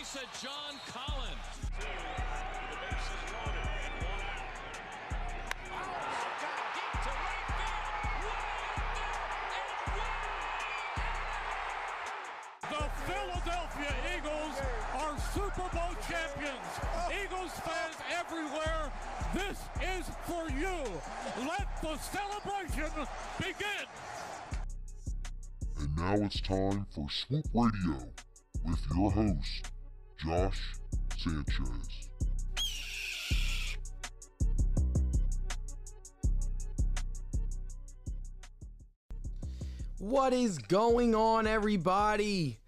in face of John Collins. Two, the bases loaded, and one out. Oh, God, deep to right field. Way up there, and way The Philadelphia Eagles are Super Bowl champions. Eagles fans everywhere, this is for you. Let the celebration begin. And now it's time for Swoop Radio with your host, Josh Sanchez. What is going on, everybody?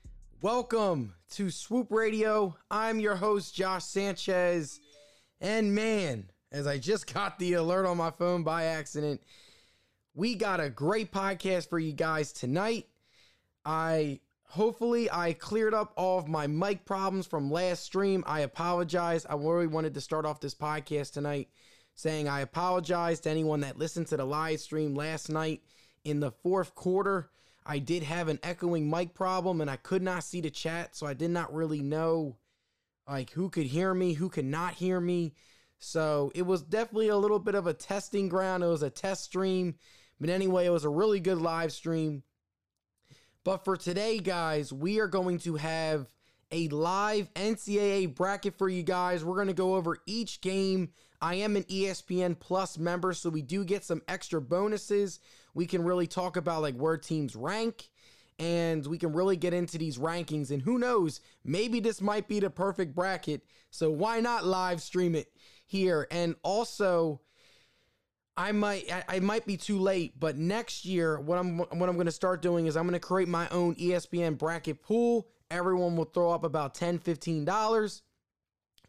Welcome to Swoop Radio. I'm your host, Josh Sanchez. And man, as I just got the alert on my phone by accident, we got a great podcast for you guys tonight. I hopefully I cleared up all of my mic problems from last stream. I apologize. I really wanted to start off this podcast tonight saying I apologize to anyone that listened to the live stream last night in the fourth quarter. I did have an echoing mic problem and I could not see the chat, so I did not really know like who could hear me, who could not hear me. So it was definitely a little bit of a testing ground. It was a test stream. But anyway, it was a really good live stream. But for today, guys, we are going to have a live NCAA bracket for you guys. We're going to go over each game. I am an ESPN Plus member, so we do get some extra bonuses. We can really talk about like where teams rank and we can really get into these rankings. And who knows, maybe this might be the perfect bracket. So why not live stream it here? And also, I might I, might be too late, but next year what I'm what I'm going to start doing is I'm going to create my own ESPN bracket pool. Everyone will throw up about 10 15 dollars.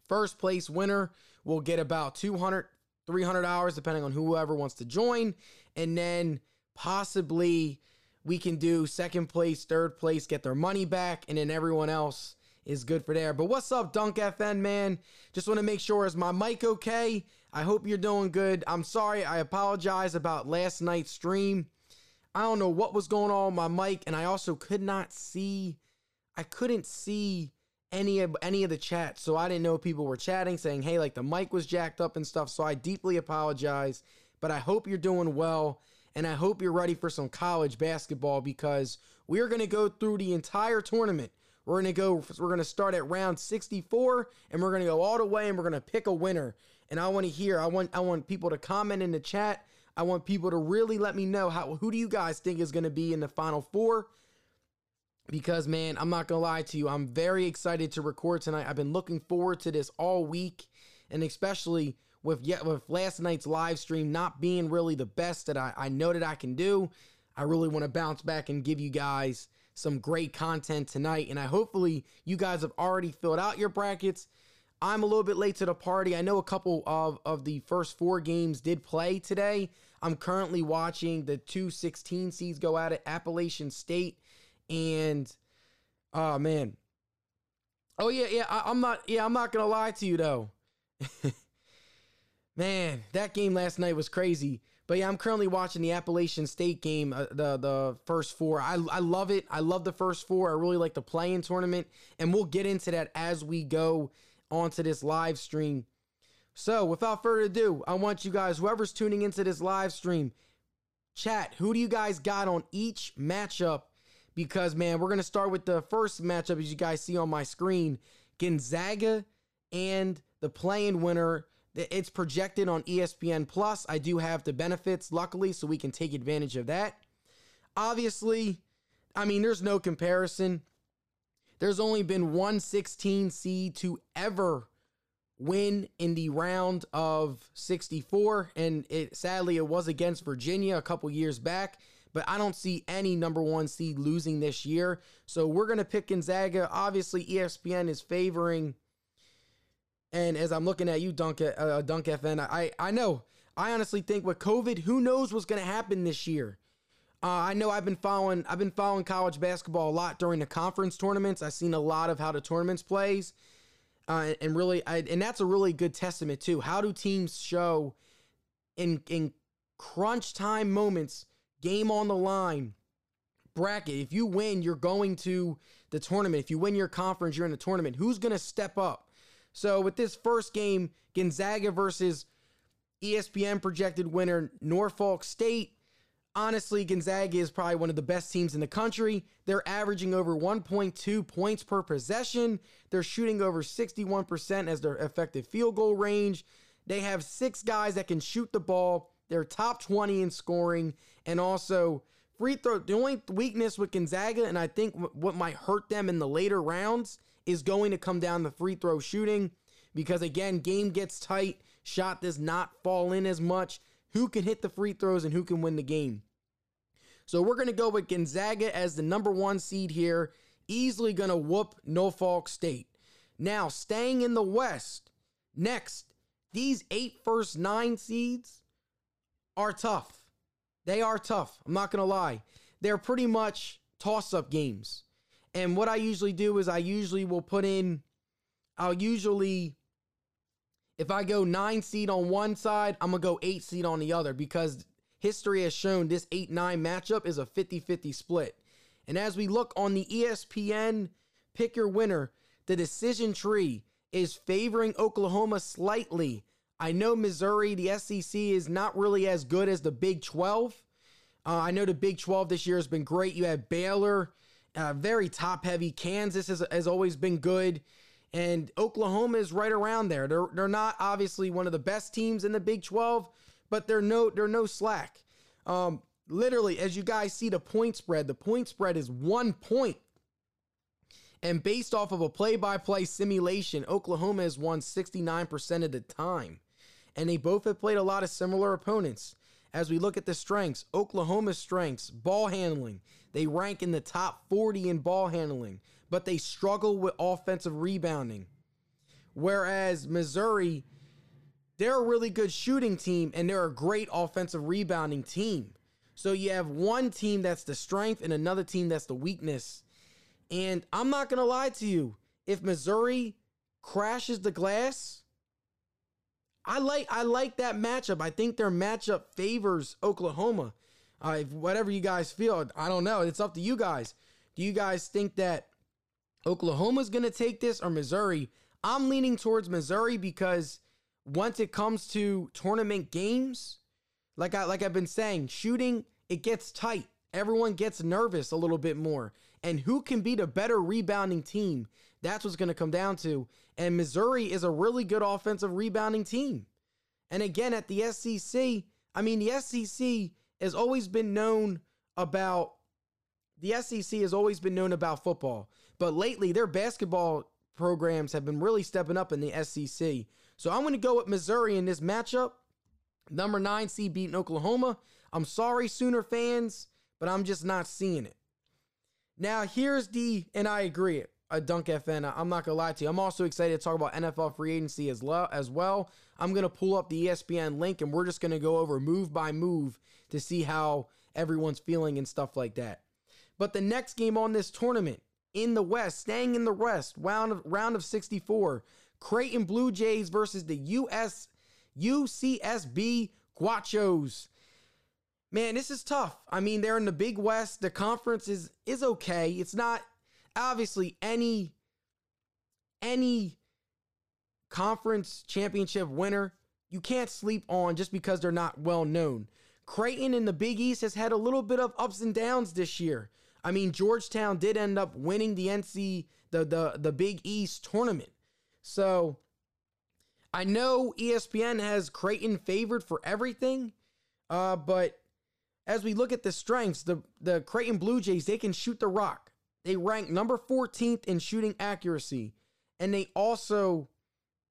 First place winner will get about 200 300 hours depending on whoever wants to join and then possibly we can do second place, third place, get their money back and then everyone else is good for there. But what's up, Dunk FN, man? Just want to make sure is my mic okay? I hope you're doing good. I'm sorry. I apologize about last night's stream. I don't know what was going on with my mic, and I also could not see. I couldn't see any of any of the chat, so I didn't know people were chatting, saying, "Hey, like the mic was jacked up and stuff." So I deeply apologize. But I hope you're doing well, and I hope you're ready for some college basketball because we're gonna go through the entire tournament. We're gonna go. We're gonna start at round 64, and we're gonna go all the way, and we're gonna pick a winner. And I want to hear. I want. I want people to comment in the chat. I want people to really let me know how. Who do you guys think is gonna be in the final four? Because man, I'm not gonna lie to you. I'm very excited to record tonight. I've been looking forward to this all week, and especially with yet with last night's live stream not being really the best that I, I know that I can do. I really want to bounce back and give you guys some great content tonight. And I hopefully you guys have already filled out your brackets. I'm a little bit late to the party. I know a couple of, of the first four games did play today. I'm currently watching the two 16 seeds go at it, Appalachian State and oh man. Oh yeah, yeah. I, I'm not yeah, I'm not gonna lie to you though. Man, that game last night was crazy. But yeah, I'm currently watching the Appalachian State game, uh, the the first four. I I love it. I love the first four. I really like the play-in tournament, and we'll get into that as we go onto this live stream. So, without further ado, I want you guys, whoever's tuning into this live stream, chat. Who do you guys got on each matchup? Because man, we're gonna start with the first matchup, as you guys see on my screen, Gonzaga and the play-in winner it's projected on ESPN Plus. I do have the benefits, luckily, so we can take advantage of that. Obviously, I mean, there's no comparison. There's only been one 16 seed to ever win in the round of 64, and it sadly it was against Virginia a couple years back. But I don't see any number one seed losing this year. So we're gonna pick Gonzaga. Obviously, ESPN is favoring and as I'm looking at you, Dunk, uh, Dunk FN, I, I know. I honestly think with COVID, who knows what's going to happen this year. Uh, I know I've been following I've been following college basketball a lot during the conference tournaments. I've seen a lot of how the tournaments plays, uh, and really, I, and that's a really good testament too. How do teams show in in crunch time moments, game on the line, bracket. If you win, you're going to the tournament. If you win your conference, you're in the tournament. Who's going to step up? So with this first game, Gonzaga versus ESPN projected winner Norfolk State. Honestly, Gonzaga is probably one of the best teams in the country. They're averaging over 1.2 points per possession. They're shooting over 61% as their effective field goal range. They have six guys that can shoot the ball. They're top 20 in scoring. And also, free throw. The only weakness with Gonzaga, and I think what might hurt them in the later rounds, is going to come down the free throw shooting. Because again, game gets tight. Shot does not fall in as much. Who can hit the free throws and who can win the game? So we're going to go with Gonzaga as the number one seed here. Easily going to whoop Norfolk State. Now, staying in the West, next, these eight first nine seeds are tough. They are tough. I'm not going to lie. They're pretty much toss up games. And what I usually do is I usually will put in, I'll usually, if I go nine seed on one side, I'm going to go eight seed on the other because history has shown this 8 9 matchup is a 50 50 split. And as we look on the ESPN pick your winner, the decision tree is favoring Oklahoma slightly. I know Missouri, the SEC, is not really as good as the Big 12. Uh, I know the Big 12 this year has been great. You have Baylor, uh, very top heavy. Kansas has, has always been good. And Oklahoma is right around there. They're, they're not obviously one of the best teams in the Big 12, but they're no, they're no slack. Um, literally, as you guys see the point spread, the point spread is one point. And based off of a play by play simulation, Oklahoma has won 69% of the time. And they both have played a lot of similar opponents. As we look at the strengths, Oklahoma's strengths, ball handling, they rank in the top 40 in ball handling, but they struggle with offensive rebounding. Whereas Missouri, they're a really good shooting team and they're a great offensive rebounding team. So you have one team that's the strength and another team that's the weakness. And I'm not going to lie to you. If Missouri crashes the glass, I like I like that matchup. I think their matchup favors Oklahoma. Uh, whatever you guys feel, I don't know. It's up to you guys. Do you guys think that Oklahoma's going to take this or Missouri? I'm leaning towards Missouri because once it comes to tournament games, like I like I've been saying, shooting it gets tight. Everyone gets nervous a little bit more. And who can be the better rebounding team? That's what's going to come down to. And Missouri is a really good offensive rebounding team. And again, at the SEC, I mean, the SEC has always been known about the SEC has always been known about football, but lately their basketball programs have been really stepping up in the SEC. So I'm going to go with Missouri in this matchup. Number nine seed beating Oklahoma. I'm sorry, Sooner fans, but I'm just not seeing it. Now, here's the, and I agree, a Dunk FN. I'm not gonna lie to you. I'm also excited to talk about NFL free agency as, lo- as well. I'm gonna pull up the ESPN link and we're just gonna go over move by move to see how everyone's feeling and stuff like that. But the next game on this tournament in the West, staying in the West, round of, round of 64, Creighton Blue Jays versus the US UCSB Gauchos. Man, this is tough. I mean, they're in the Big West. The conference is is okay. It's not obviously any any conference championship winner you can't sleep on just because they're not well known. Creighton in the Big East has had a little bit of ups and downs this year. I mean, Georgetown did end up winning the NC the the the Big East tournament. So I know ESPN has Creighton favored for everything, uh, but as we look at the strengths, the the Creighton Blue Jays they can shoot the rock. They rank number 14th in shooting accuracy, and they also,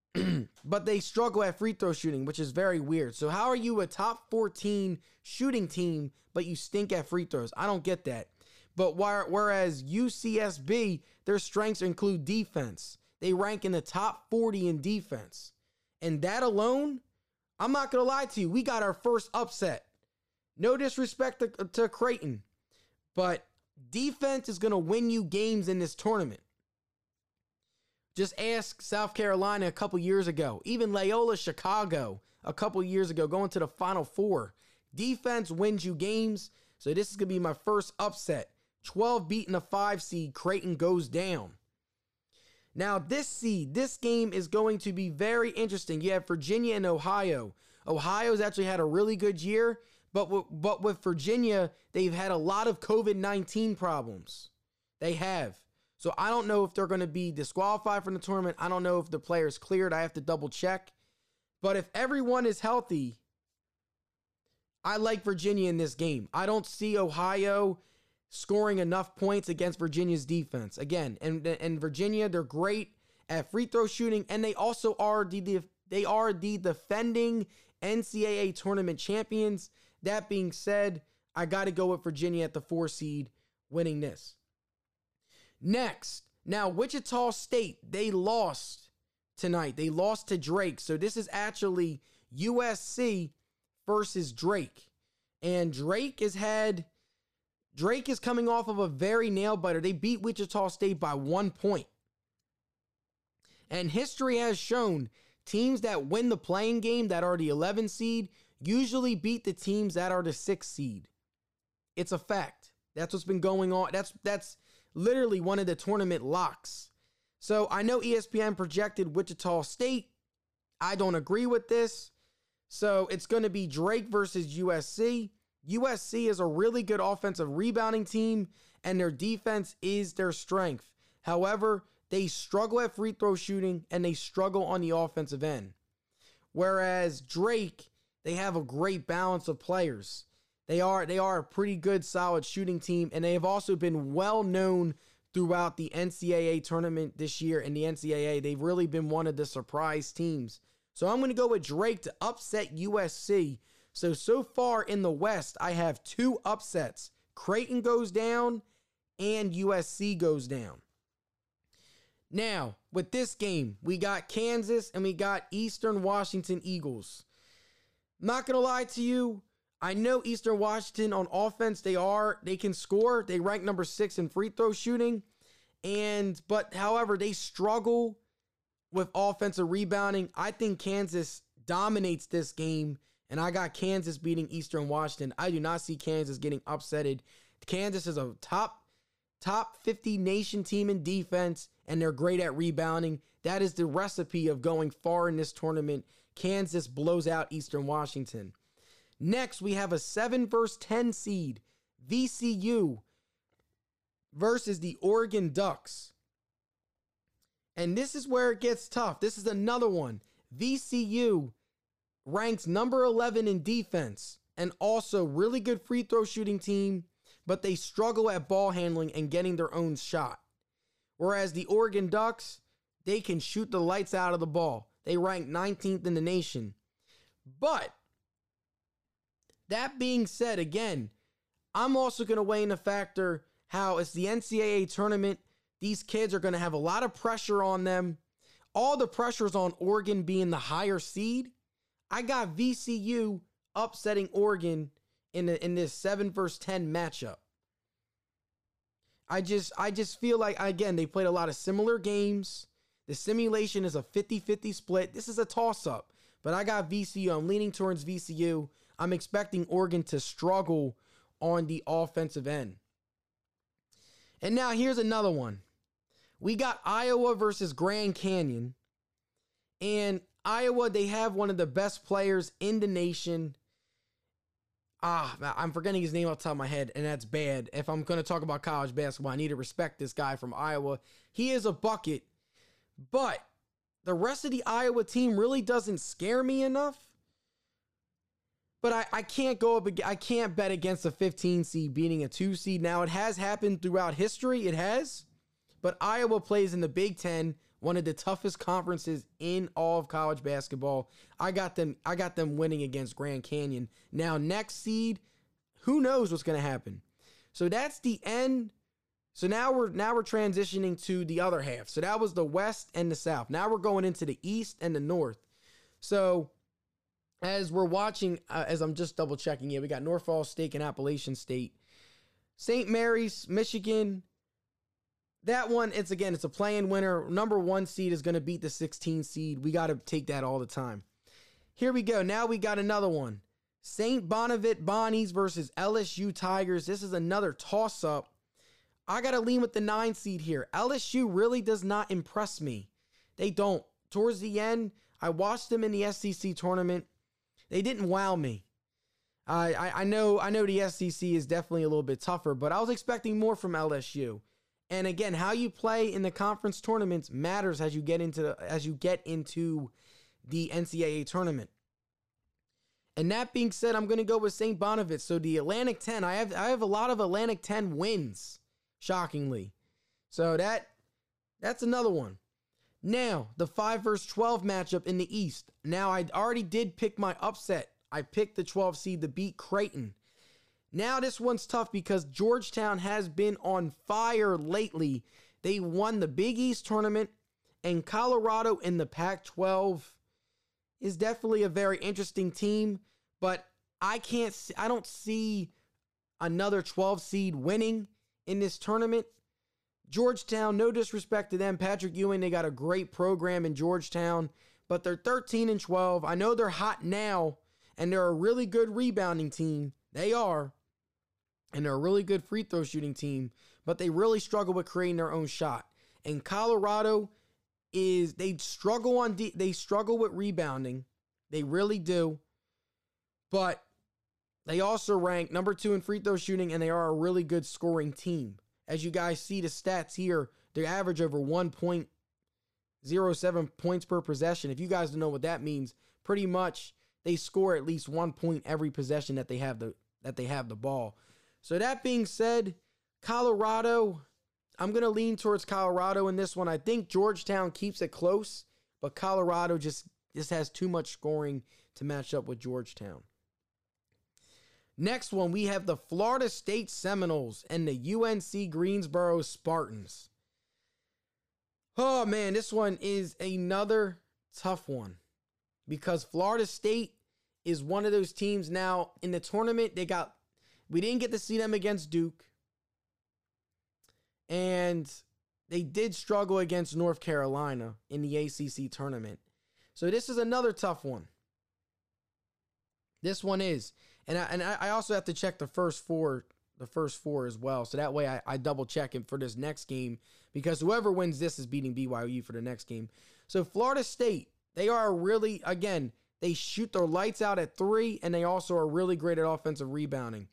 but they struggle at free throw shooting, which is very weird. So how are you a top 14 shooting team, but you stink at free throws? I don't get that. But whereas UCSB, their strengths include defense. They rank in the top 40 in defense. And that alone, I'm not going to lie to you, we got our first upset. No disrespect to, to Creighton, but defense is going to win you games in this tournament. Just ask South Carolina a couple years ago, even Loyola Chicago a couple years ago, going to the Final Four. Defense wins you games. So this is going to be my first upset. 12 beating a 5 seed, Creighton goes down. Now, this seed, this game is going to be very interesting. You have Virginia and Ohio. Ohio's actually had a really good year, but with, but with Virginia, they've had a lot of COVID 19 problems. They have. So I don't know if they're going to be disqualified from the tournament. I don't know if the player's cleared. I have to double check. But if everyone is healthy, I like Virginia in this game. I don't see Ohio scoring enough points against Virginia's defense. Again, and and Virginia, they're great at free throw shooting, and they also are the they are the defending NCAA tournament champions. That being said, I got to go with Virginia at the four seed winning this. Next, now Wichita State, they lost tonight. They lost to Drake. So this is actually USC versus Drake. And Drake has had Drake is coming off of a very nail biter. They beat Wichita State by one point. And history has shown teams that win the play-in game that are the 11 seed usually beat the teams that are the 6 seed. It's a fact. That's what's been going on. That's that's literally one of the tournament locks. So I know ESPN projected Wichita State. I don't agree with this. So it's going to be Drake versus USC. USC is a really good offensive rebounding team, and their defense is their strength. However, they struggle at free throw shooting and they struggle on the offensive end. Whereas Drake, they have a great balance of players. They are they are a pretty good solid shooting team and they have also been well known throughout the NCAA tournament this year in the NCAA. They've really been one of the surprise teams. So I'm going to go with Drake to upset USC. So so far in the West, I have two upsets. Creighton goes down and USC goes down. Now, with this game, we got Kansas and we got Eastern Washington Eagles. Not going to lie to you, I know Eastern Washington on offense, they are, they can score. They rank number six in free throw shooting. And, but however, they struggle with offensive rebounding. I think Kansas dominates this game, and I got Kansas beating Eastern Washington. I do not see Kansas getting upsetted. Kansas is a top top 50 nation team in defense, and they're great at rebounding. That is the recipe of going far in this tournament. Kansas blows out Eastern Washington. Next, we have a 7 versus 10 seed, VCU versus the Oregon Ducks. And this is where it gets tough. This is another one. VCU ranks number 11 in defense and also really good free throw shooting team, but they struggle at ball handling and getting their own shot. Whereas the Oregon Ducks, they can shoot the lights out of the ball. They rank 19th in the nation. But that being said, again, I'm also going to weigh in the factor how it's the NCAA tournament. These kids are going to have a lot of pressure on them. All the pressure is on Oregon being the higher seed. I got VCU upsetting Oregon in the, in this 7 versus 10 matchup. I just I just feel like again they played a lot of similar games. The simulation is a 50-50 split. This is a toss up, but I got VCU. I'm leaning towards VCU. I'm expecting Oregon to struggle on the offensive end. And now here's another one. We got Iowa versus Grand Canyon. And Iowa, they have one of the best players in the nation. Ah, I'm forgetting his name off the top of my head, and that's bad. If I'm going to talk about college basketball, I need to respect this guy from Iowa. He is a bucket, but the rest of the Iowa team really doesn't scare me enough. But I, I can't go up. I can't bet against a 15 seed beating a two seed. Now it has happened throughout history. It has, but Iowa plays in the Big Ten, one of the toughest conferences in all of college basketball. I got them. I got them winning against Grand Canyon. Now next seed, who knows what's going to happen? So that's the end. So now we're now we're transitioning to the other half. So that was the West and the South. Now we're going into the East and the North. So as we're watching, uh, as I'm just double checking here, we got Norfolk State and Appalachian State, St. Mary's, Michigan. That one, it's again, it's a play-in winner. Number one seed is going to beat the 16 seed. We got to take that all the time. Here we go. Now we got another one. St. Bonavit Bonnies versus LSU Tigers. This is another toss up. I got to lean with the nine seed here. LSU really does not impress me. They don't. Towards the end, I watched them in the SEC tournament. They didn't wow me. I, I, I know I know the SEC is definitely a little bit tougher, but I was expecting more from LSU. And again, how you play in the conference tournaments matters as you get into the, as you get into the NCAA tournament. And that being said, I'm going to go with St. Bonavist. So the Atlantic 10, I have I have a lot of Atlantic 10 wins, shockingly. So that that's another one. Now, the 5 versus 12 matchup in the East. Now, I already did pick my upset. I picked the 12 seed to beat Creighton. Now, this one's tough because Georgetown has been on fire lately. They won the Big East tournament, and Colorado in the Pac 12 is definitely a very interesting team, but I can't, see, I don't see another 12 seed winning in this tournament. Georgetown, no disrespect to them. Patrick Ewing, they got a great program in Georgetown, but they're 13 and 12. I know they're hot now, and they're a really good rebounding team. They are. And they're a really good free throw shooting team, but they really struggle with creating their own shot. And Colorado is they struggle on de- they struggle with rebounding. They really do. But they also rank number 2 in free throw shooting and they are a really good scoring team. As you guys see the stats here, they average over 1.07 points per possession. If you guys don't know what that means, pretty much they score at least 1 point every possession that they have the that they have the ball. So that being said, Colorado, I'm going to lean towards Colorado in this one. I think Georgetown keeps it close, but Colorado just just has too much scoring to match up with Georgetown. Next one, we have the Florida State Seminoles and the UNC Greensboro Spartans. Oh man, this one is another tough one because Florida State is one of those teams now in the tournament. They got, we didn't get to see them against Duke. And they did struggle against North Carolina in the ACC tournament. So this is another tough one. This one is. And I, and I also have to check the first four, the first four as well. So that way I, I double check it for this next game because whoever wins this is beating BYU for the next game. So Florida State, they are really again, they shoot their lights out at three, and they also are really great at offensive rebounding.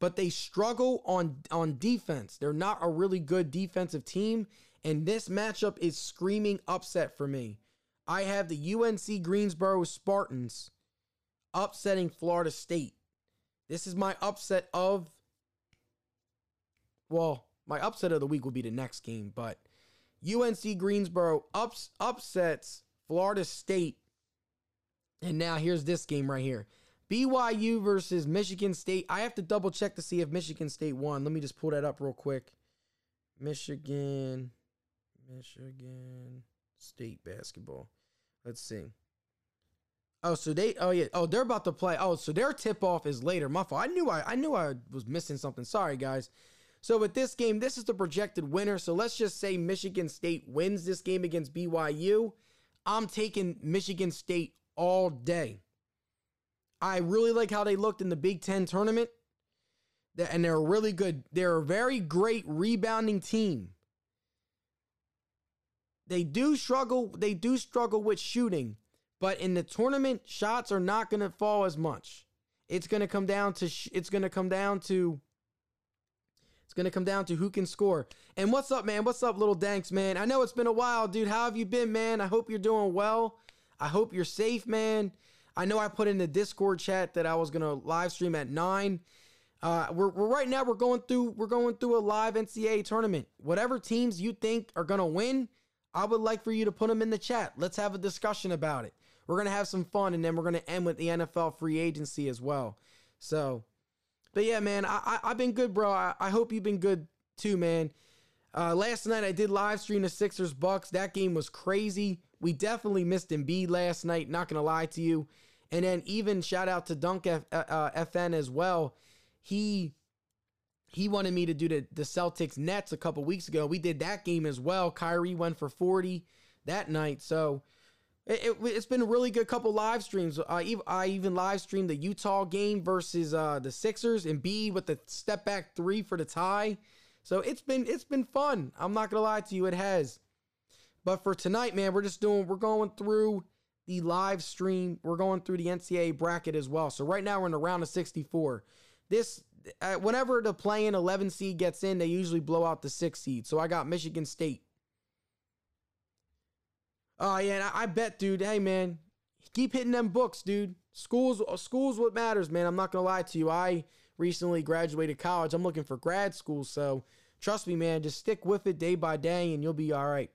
But they struggle on on defense. They're not a really good defensive team, and this matchup is screaming upset for me. I have the UNC Greensboro Spartans upsetting Florida State. This is my upset of well, my upset of the week will be the next game, but UNC Greensboro ups upsets Florida State. And now here's this game right here. BYU versus Michigan State. I have to double check to see if Michigan State won. Let me just pull that up real quick. Michigan Michigan State basketball. Let's see. Oh, so they oh yeah. Oh, they're about to play. Oh, so their tip off is later. My fault. I knew I I knew I was missing something. Sorry, guys. So with this game, this is the projected winner. So let's just say Michigan State wins this game against BYU. I'm taking Michigan State all day. I really like how they looked in the Big Ten tournament. And they're really good. They're a very great rebounding team. They do struggle, they do struggle with shooting, but in the tournament, shots are not going to fall as much. It's going to come down to sh- it's going to come down to it's going to come down to who can score. And what's up, man? What's up, little Danks, man? I know it's been a while, dude. How have you been, man? I hope you're doing well. I hope you're safe, man. I know I put in the Discord chat that I was gonna live stream at nine. Uh, we're, we're right now we're going through we're going through a live NCAA tournament. Whatever teams you think are gonna win, I would like for you to put them in the chat. Let's have a discussion about it. We're gonna have some fun, and then we're gonna end with the NFL free agency as well. So, but yeah, man, I, I have been good, bro. I, I hope you've been good too, man. Uh, last night I did live stream the Sixers Bucks. That game was crazy. We definitely missed Embiid last night. Not gonna lie to you. And then even shout out to Dunk F, uh, uh FN as well. He he wanted me to do the, the Celtics Nets a couple weeks ago. We did that game as well. Kyrie went for 40 that night. So it, it, has been a really good couple live streams. I, I even live streamed the Utah game versus uh, the Sixers and B with the step back three for the tie. So it's been it's been fun. I'm not gonna lie to you, it has. But for tonight, man, we're just doing we're going through the live stream. We're going through the NCAA bracket as well. So right now we're in the round of 64. This uh, whenever the play-in 11 seed gets in, they usually blow out the six seed. So I got Michigan State. Oh yeah, I, I bet, dude. Hey man, keep hitting them books, dude. Schools, schools, what matters, man. I'm not gonna lie to you. I recently graduated college. I'm looking for grad school, so trust me, man. Just stick with it day by day, and you'll be all right.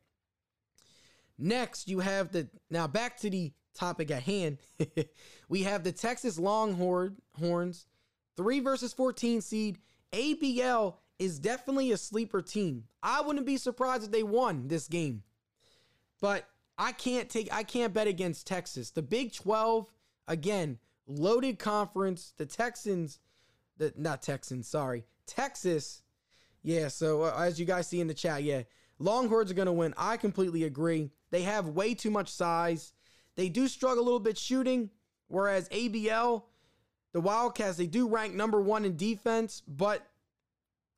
Next, you have the now back to the topic at hand. we have the Texas Longhorns, three versus 14 seed. ABL is definitely a sleeper team. I wouldn't be surprised if they won this game. But I can't take I can't bet against Texas. The Big 12 again, loaded conference. The Texans, the not Texans, sorry. Texas. Yeah, so uh, as you guys see in the chat, yeah. Longhorns are going to win. I completely agree. They have way too much size. They do struggle a little bit shooting, whereas ABL, the Wildcats, they do rank number one in defense, but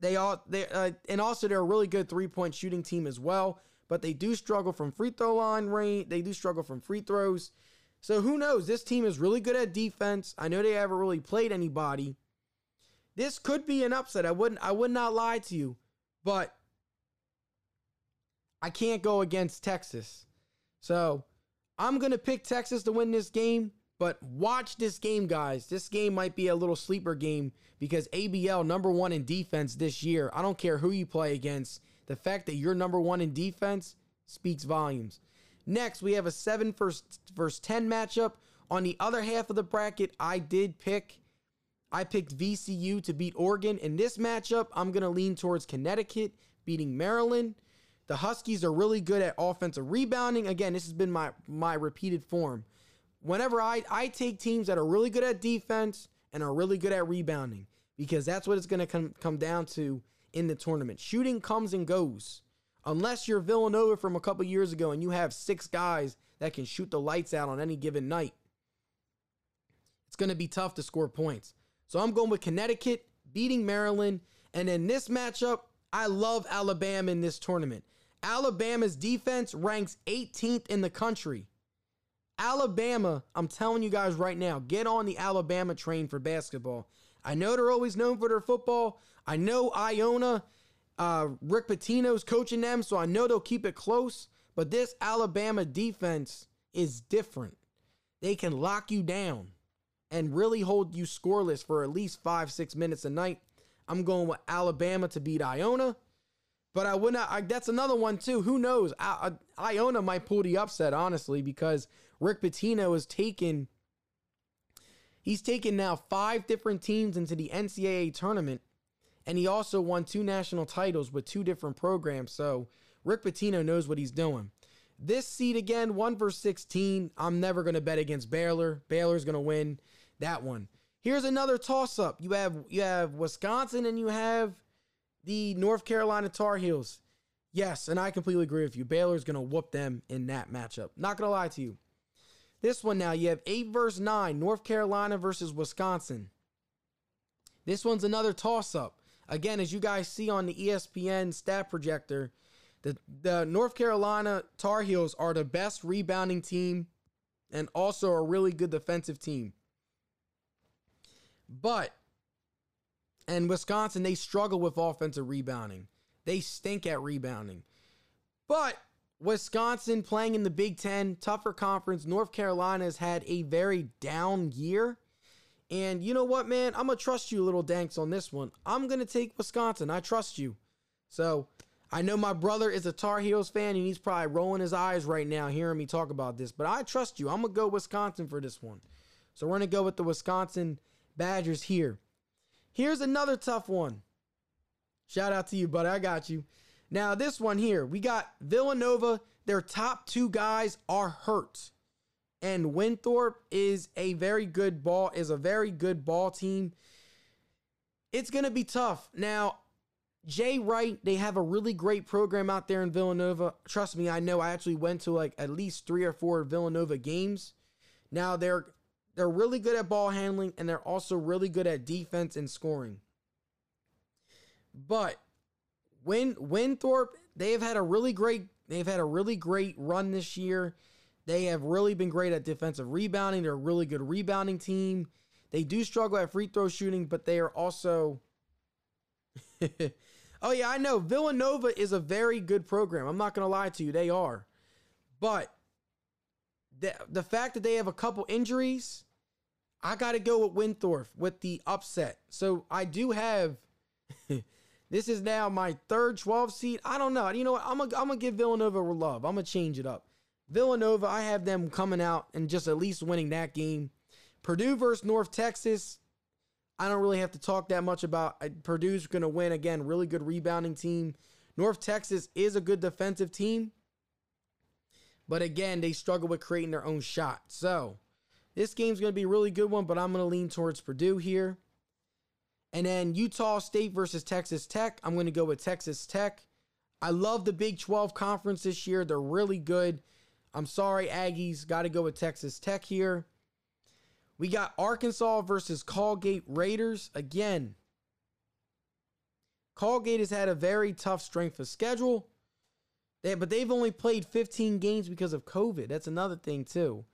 they all they uh, and also they're a really good three point shooting team as well. But they do struggle from free throw line range. They do struggle from free throws. So who knows? This team is really good at defense. I know they haven't really played anybody. This could be an upset. I wouldn't I would not lie to you, but I can't go against Texas. So I'm going to pick Texas to win this game, but watch this game, guys. This game might be a little sleeper game because ABL, number one in defense this year. I don't care who you play against. The fact that you're number one in defense speaks volumes. Next, we have a 7 versus, versus 10 matchup. On the other half of the bracket, I did pick. I picked VCU to beat Oregon. In this matchup, I'm going to lean towards Connecticut beating Maryland. The Huskies are really good at offensive rebounding. Again, this has been my my repeated form. Whenever I I take teams that are really good at defense and are really good at rebounding because that's what it's going to come come down to in the tournament. Shooting comes and goes. Unless you're Villanova from a couple years ago and you have six guys that can shoot the lights out on any given night, it's going to be tough to score points. So I'm going with Connecticut beating Maryland. And in this matchup, I love Alabama in this tournament. Alabama's defense ranks 18th in the country. Alabama, I'm telling you guys right now, get on the Alabama train for basketball. I know they're always known for their football. I know Iona, uh, Rick Pitino's coaching them, so I know they'll keep it close. But this Alabama defense is different. They can lock you down and really hold you scoreless for at least five, six minutes a night. I'm going with Alabama to beat Iona. But I would not. I, that's another one too. Who knows? I, I, Iona might pull the upset, honestly, because Rick Pitino has taken. He's taken now five different teams into the NCAA tournament, and he also won two national titles with two different programs. So Rick Pitino knows what he's doing. This seed again, one versus sixteen. I'm never going to bet against Baylor. Baylor's going to win that one. Here's another toss up. You have you have Wisconsin and you have the North Carolina Tar Heels. Yes, and I completely agree with you. Baylor's going to whoop them in that matchup. Not going to lie to you. This one now, you have 8 versus 9, North Carolina versus Wisconsin. This one's another toss up. Again, as you guys see on the ESPN stat projector, the, the North Carolina Tar Heels are the best rebounding team and also a really good defensive team. But and Wisconsin, they struggle with offensive rebounding. They stink at rebounding. But Wisconsin playing in the Big Ten, tougher conference. North Carolina has had a very down year. And you know what, man? I'm going to trust you, little Danks, on this one. I'm going to take Wisconsin. I trust you. So I know my brother is a Tar Heels fan, and he's probably rolling his eyes right now hearing me talk about this. But I trust you. I'm going to go Wisconsin for this one. So we're going to go with the Wisconsin Badgers here. Here's another tough one. Shout out to you, buddy. I got you. Now, this one here, we got Villanova. Their top two guys are hurt. And Winthrop is a very good ball, is a very good ball team. It's gonna be tough. Now, Jay Wright, they have a really great program out there in Villanova. Trust me, I know I actually went to like at least three or four Villanova games. Now they're they're really good at ball handling and they're also really good at defense and scoring. But Win Winthorpe, they have had a really great they've had a really great run this year. They have really been great at defensive rebounding. They're a really good rebounding team. They do struggle at free throw shooting, but they are also Oh yeah, I know. Villanova is a very good program. I'm not going to lie to you. They are. But the the fact that they have a couple injuries, I got to go with Winthorpe with the upset. So I do have This is now my third 12 seed. I don't know. You know what? I'm going I'm to give Villanova love. I'm going to change it up. Villanova, I have them coming out and just at least winning that game. Purdue versus North Texas. I don't really have to talk that much about. Purdue's going to win again. Really good rebounding team. North Texas is a good defensive team. But again, they struggle with creating their own shot. So this game's going to be a really good one, but I'm going to lean towards Purdue here. And then Utah State versus Texas Tech. I'm going to go with Texas Tech. I love the Big 12 conference this year. They're really good. I'm sorry, Aggies. Got to go with Texas Tech here. We got Arkansas versus Colgate Raiders. Again, Colgate has had a very tough strength of schedule. They, but they've only played 15 games because of COVID. That's another thing, too.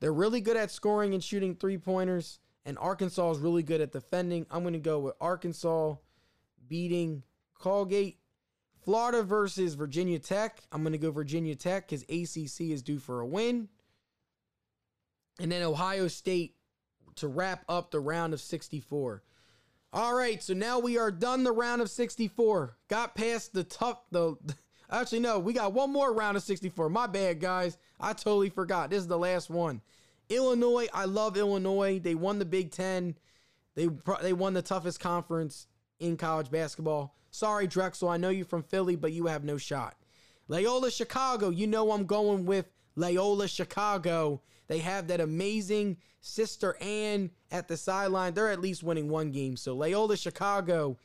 They're really good at scoring and shooting three pointers and Arkansas is really good at defending. I'm going to go with Arkansas beating Colgate. Florida versus Virginia Tech. I'm going to go Virginia Tech because ACC is due for a win. And then Ohio State to wrap up the round of 64. All right, so now we are done the round of 64. Got past the tough the Actually no, we got one more round of 64. My bad, guys. I totally forgot. This is the last one. Illinois, I love Illinois. They won the Big Ten. They they won the toughest conference in college basketball. Sorry, Drexel. I know you're from Philly, but you have no shot. Loyola Chicago, you know I'm going with Loyola Chicago. They have that amazing sister Ann at the sideline. They're at least winning one game. So Loyola Chicago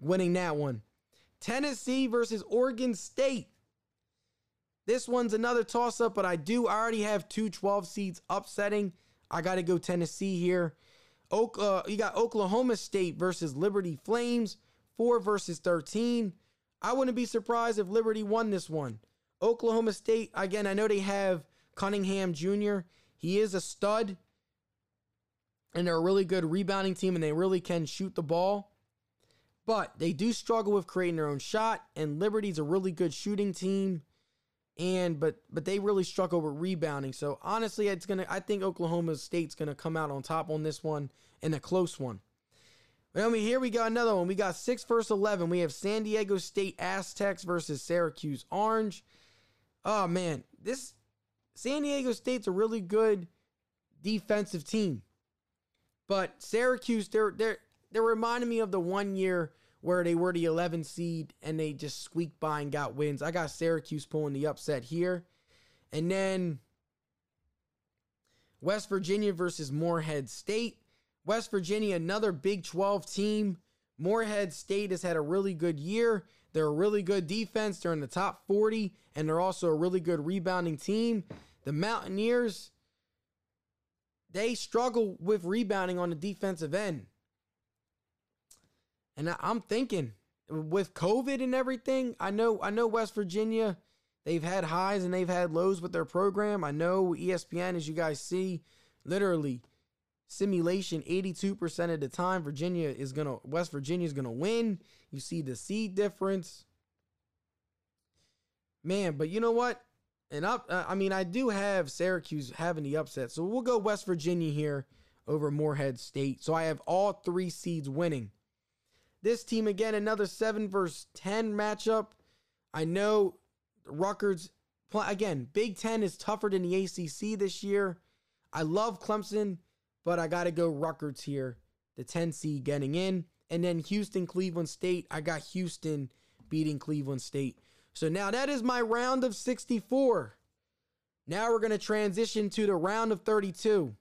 winning that one. Tennessee versus Oregon State. This one's another toss up, but I do already have two 12 seeds upsetting. I got to go Tennessee here. Oak, uh, you got Oklahoma State versus Liberty Flames, 4 versus 13. I wouldn't be surprised if Liberty won this one. Oklahoma State, again, I know they have Cunningham Jr., he is a stud, and they're a really good rebounding team, and they really can shoot the ball. But they do struggle with creating their own shot, and Liberty's a really good shooting team and but but they really struggle with rebounding. So honestly, it's gonna I think Oklahoma State's gonna come out on top on this one in a close one. I mean, here we got another one. We got six versus eleven. We have San Diego State Aztecs versus Syracuse Orange. Oh man, this San Diego State's a really good defensive team, but Syracuse they're they're they're reminding me of the one year where they were the 11 seed and they just squeaked by and got wins. I got Syracuse pulling the upset here. And then West Virginia versus Morehead State. West Virginia, another Big 12 team. Morehead State has had a really good year. They're a really good defense. They're in the top 40, and they're also a really good rebounding team. The Mountaineers, they struggle with rebounding on the defensive end. And I'm thinking with COVID and everything, I know I know West Virginia, they've had highs and they've had lows with their program. I know ESPN, as you guys see, literally simulation 82% of the time Virginia is going to West Virginia is going to win. You see the seed difference. Man, but you know what? And up I mean, I do have Syracuse having the upset. So we'll go West Virginia here over Morehead State. So I have all three seeds winning. This team, again, another 7 versus 10 matchup. I know Rutgers, again, Big Ten is tougher than the ACC this year. I love Clemson, but I got to go Rutgers here. The 10 seed getting in. And then Houston, Cleveland State. I got Houston beating Cleveland State. So now that is my round of 64. Now we're going to transition to the round of 32.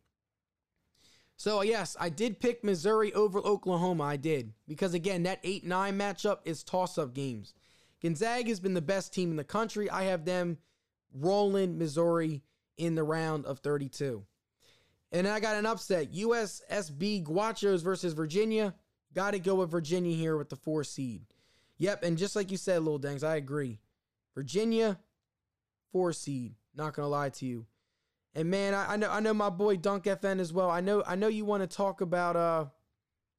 So, yes, I did pick Missouri over Oklahoma. I did. Because, again, that 8 9 matchup is toss up games. Gonzaga has been the best team in the country. I have them rolling Missouri in the round of 32. And I got an upset USSB Gauchos versus Virginia. Got to go with Virginia here with the four seed. Yep, and just like you said, little dangs, I agree. Virginia, four seed. Not gonna lie to you. And man, I, I know I know my boy Dunk FN as well. I know I know you want to talk about uh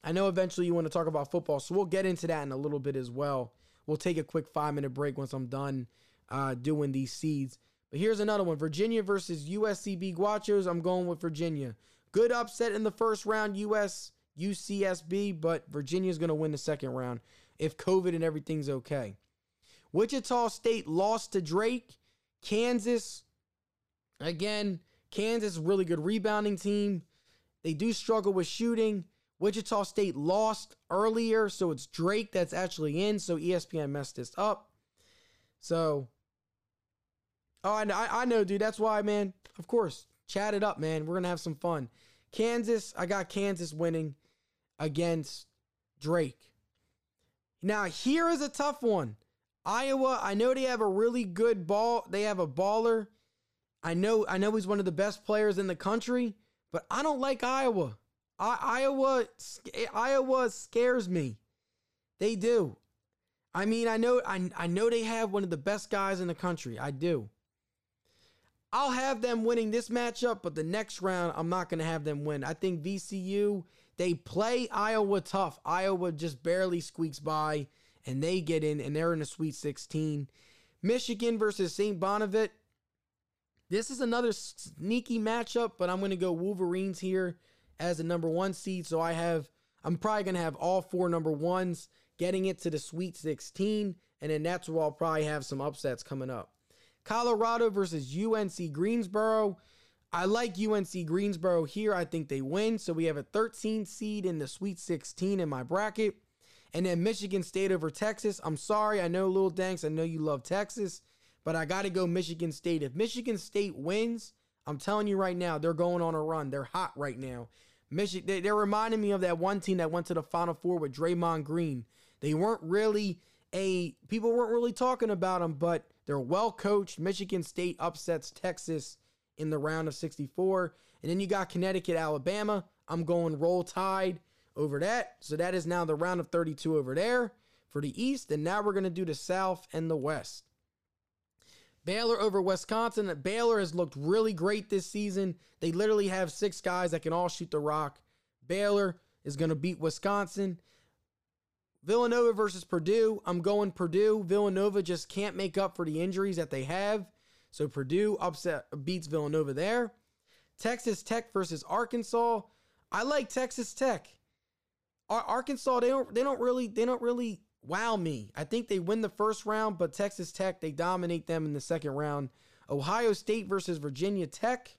I know eventually you want to talk about football, so we'll get into that in a little bit as well. We'll take a quick five minute break once I'm done uh, doing these seeds. But here's another one Virginia versus USCB Gauchos. I'm going with Virginia. Good upset in the first round, US UCSB, but Virginia's going to win the second round if COVID and everything's okay. Wichita State lost to Drake. Kansas, again, Kansas, really good rebounding team. They do struggle with shooting. Wichita State lost earlier, so it's Drake that's actually in. So ESPN messed this up. So, oh, I know, I know, dude. That's why, man. Of course, chat it up, man. We're gonna have some fun. Kansas, I got Kansas winning against Drake. Now, here is a tough one. Iowa, I know they have a really good ball. They have a baller. I know, I know he's one of the best players in the country, but I don't like Iowa. I, Iowa, Iowa scares me. They do. I mean, I know, I, I know they have one of the best guys in the country. I do. I'll have them winning this matchup, but the next round, I'm not going to have them win. I think VCU, they play Iowa tough. Iowa just barely squeaks by, and they get in, and they're in the Sweet 16. Michigan versus St. Bonavit. This is another sneaky matchup, but I'm going to go Wolverines here as the number one seed. So I have, I'm probably going to have all four number ones getting it to the Sweet 16. And then that's where I'll probably have some upsets coming up. Colorado versus UNC Greensboro. I like UNC Greensboro here. I think they win. So we have a 13 seed in the Sweet 16 in my bracket. And then Michigan State over Texas. I'm sorry. I know Little Danks. I know you love Texas. But I got to go Michigan State. If Michigan State wins, I'm telling you right now, they're going on a run. They're hot right now. Michigan, they, they're reminding me of that one team that went to the Final Four with Draymond Green. They weren't really a people weren't really talking about them, but they're well coached. Michigan State upsets Texas in the round of 64, and then you got Connecticut, Alabama. I'm going roll tide over that. So that is now the round of 32 over there for the East, and now we're gonna do the South and the West. Baylor over Wisconsin. Baylor has looked really great this season. They literally have six guys that can all shoot the rock. Baylor is going to beat Wisconsin. Villanova versus Purdue. I'm going Purdue. Villanova just can't make up for the injuries that they have. So Purdue upset beats Villanova there. Texas Tech versus Arkansas. I like Texas Tech. Arkansas they don't they don't really they don't really wow me. I think they win the first round, but Texas Tech, they dominate them in the second round. Ohio State versus Virginia Tech.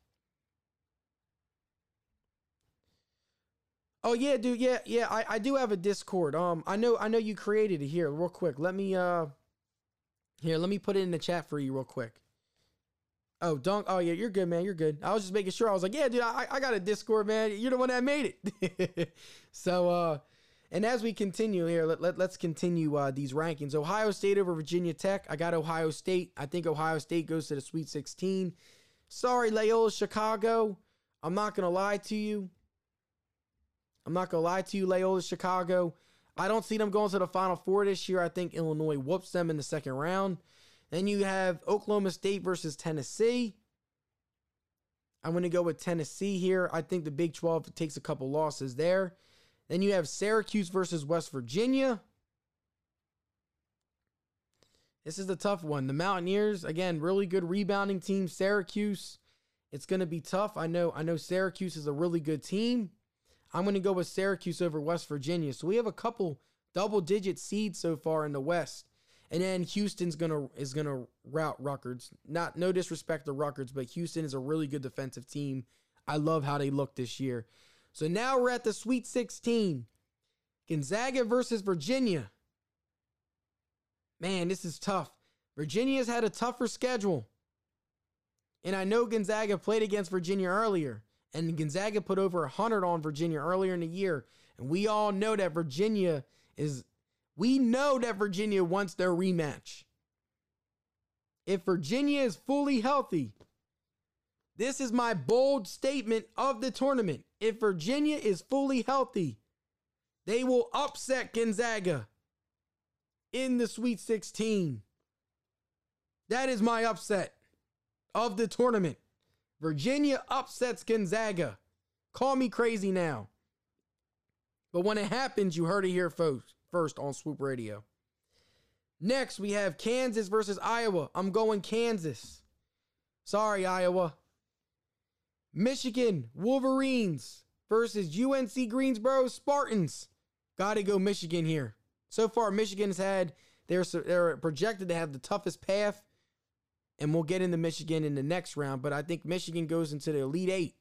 Oh yeah, dude. Yeah, yeah. I, I do have a Discord. Um, I know I know you created it here. Real quick, let me uh, here let me put it in the chat for you real quick. Oh, dunk. Oh yeah, you're good, man. You're good. I was just making sure. I was like, yeah, dude. I I got a Discord, man. You're the one that made it. so uh, and as we continue here, let, let, us continue uh, these rankings. Ohio State over Virginia Tech. I got Ohio State. I think Ohio State goes to the Sweet 16. Sorry, Loyola Chicago. I'm not going to lie to you. I'm not going to lie to you, Loyola Chicago. I don't see them going to the Final Four this year. I think Illinois whoops them in the second round. Then you have Oklahoma State versus Tennessee. I'm going to go with Tennessee here. I think the Big 12 takes a couple losses there. Then you have Syracuse versus West Virginia. This is the tough one. The Mountaineers, again, really good rebounding team. Syracuse, it's going to be tough. I know I know Syracuse is a really good team. I'm going to go with Syracuse over West Virginia. So we have a couple double digit seeds so far in the West. And then Houston's gonna is gonna route Rutgers. Not no disrespect to Rutgers, but Houston is a really good defensive team. I love how they look this year. So now we're at the Sweet 16. Gonzaga versus Virginia. Man, this is tough. Virginia's had a tougher schedule. And I know Gonzaga played against Virginia earlier. And Gonzaga put over 100 on Virginia earlier in the year. And we all know that Virginia is, we know that Virginia wants their rematch. If Virginia is fully healthy, this is my bold statement of the tournament. If Virginia is fully healthy, they will upset Gonzaga. in the Sweet 16. That is my upset of the tournament. Virginia upsets Gonzaga. Call me crazy now. But when it happens, you heard it here first, first on Swoop Radio. Next, we have Kansas versus Iowa. I'm going Kansas. Sorry, Iowa. Michigan Wolverines versus UNC Greensboro Spartans. Got to go Michigan here. So far, Michigan's had they're they're projected to have the toughest path, and we'll get into Michigan in the next round. But I think Michigan goes into the Elite Eight.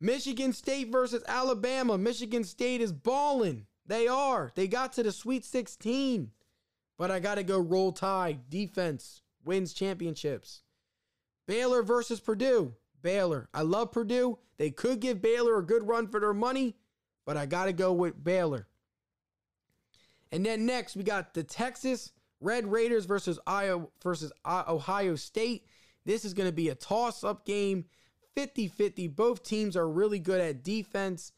Michigan State versus Alabama. Michigan State is balling. They are. They got to the Sweet 16. But I got to go roll tide. Defense wins championships. Baylor versus Purdue. Baylor. I love Purdue. They could give Baylor a good run for their money, but I got to go with Baylor. And then next, we got the Texas Red Raiders versus Iowa versus Ohio State. This is going to be a toss-up game, 50-50. Both teams are really good at defense,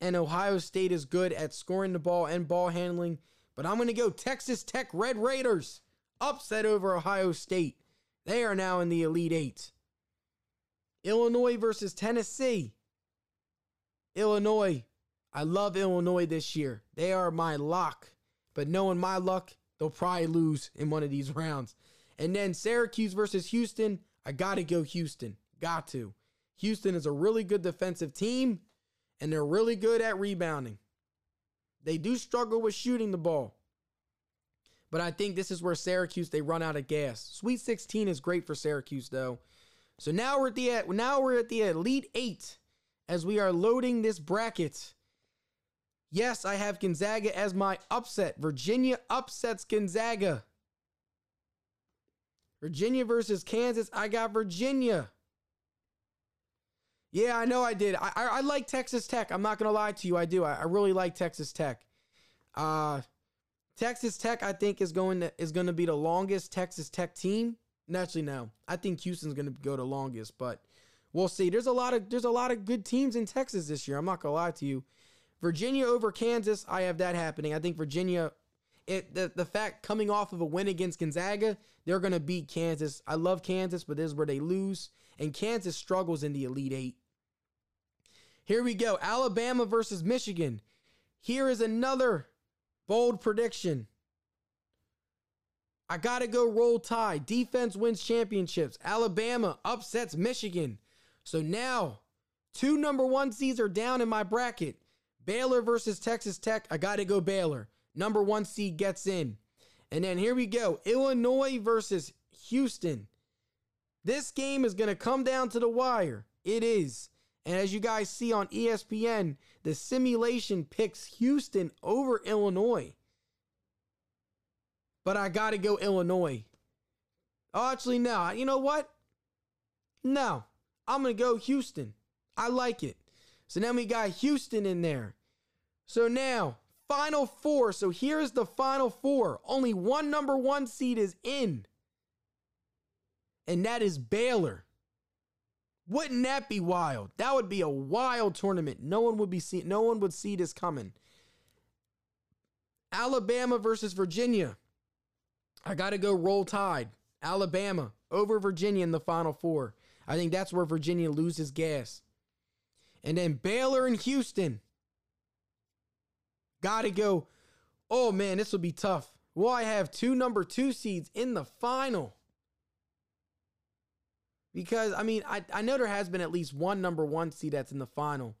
and Ohio State is good at scoring the ball and ball handling. But I'm going to go Texas Tech Red Raiders upset over Ohio State. They are now in the Elite Eight. Illinois versus Tennessee. Illinois. I love Illinois this year. They are my lock. But knowing my luck, they'll probably lose in one of these rounds. And then Syracuse versus Houston. I got to go Houston. Got to. Houston is a really good defensive team, and they're really good at rebounding. They do struggle with shooting the ball. But I think this is where Syracuse they run out of gas. Sweet 16 is great for Syracuse though. So now we're at the now we're at the Elite 8 as we are loading this bracket. Yes, I have Gonzaga as my upset. Virginia upsets Gonzaga. Virginia versus Kansas. I got Virginia. Yeah, I know I did. I, I, I like Texas Tech. I'm not gonna lie to you. I do. I, I really like Texas Tech. Uh Texas Tech, I think, is going to is going to be the longest Texas Tech team. Naturally, no, I think Houston's going to go the longest, but we'll see. There's a lot of there's a lot of good teams in Texas this year. I'm not gonna lie to you. Virginia over Kansas, I have that happening. I think Virginia, it the, the fact coming off of a win against Gonzaga, they're gonna beat Kansas. I love Kansas, but this is where they lose, and Kansas struggles in the Elite Eight. Here we go, Alabama versus Michigan. Here is another Bold prediction. I got to go roll tide. Defense wins championships. Alabama upsets Michigan. So now, two number one seeds are down in my bracket. Baylor versus Texas Tech. I got to go Baylor. Number one seed gets in. And then here we go Illinois versus Houston. This game is going to come down to the wire. It is. And as you guys see on ESPN, the simulation picks Houston over Illinois. But I got to go Illinois. Oh, actually, no. You know what? No. I'm going to go Houston. I like it. So now we got Houston in there. So now, final four. So here's the final four. Only one number one seed is in. And that is Baylor. Wouldn't that be wild? That would be a wild tournament. No one would be see no one would see this coming. Alabama versus Virginia. I got to go roll tide. Alabama over Virginia in the final 4. I think that's where Virginia loses gas. And then Baylor and Houston. Got to go. Oh man, this will be tough. Well, I have two number 2 seeds in the final? Because, I mean, I, I know there has been at least one number one seed that's in the final.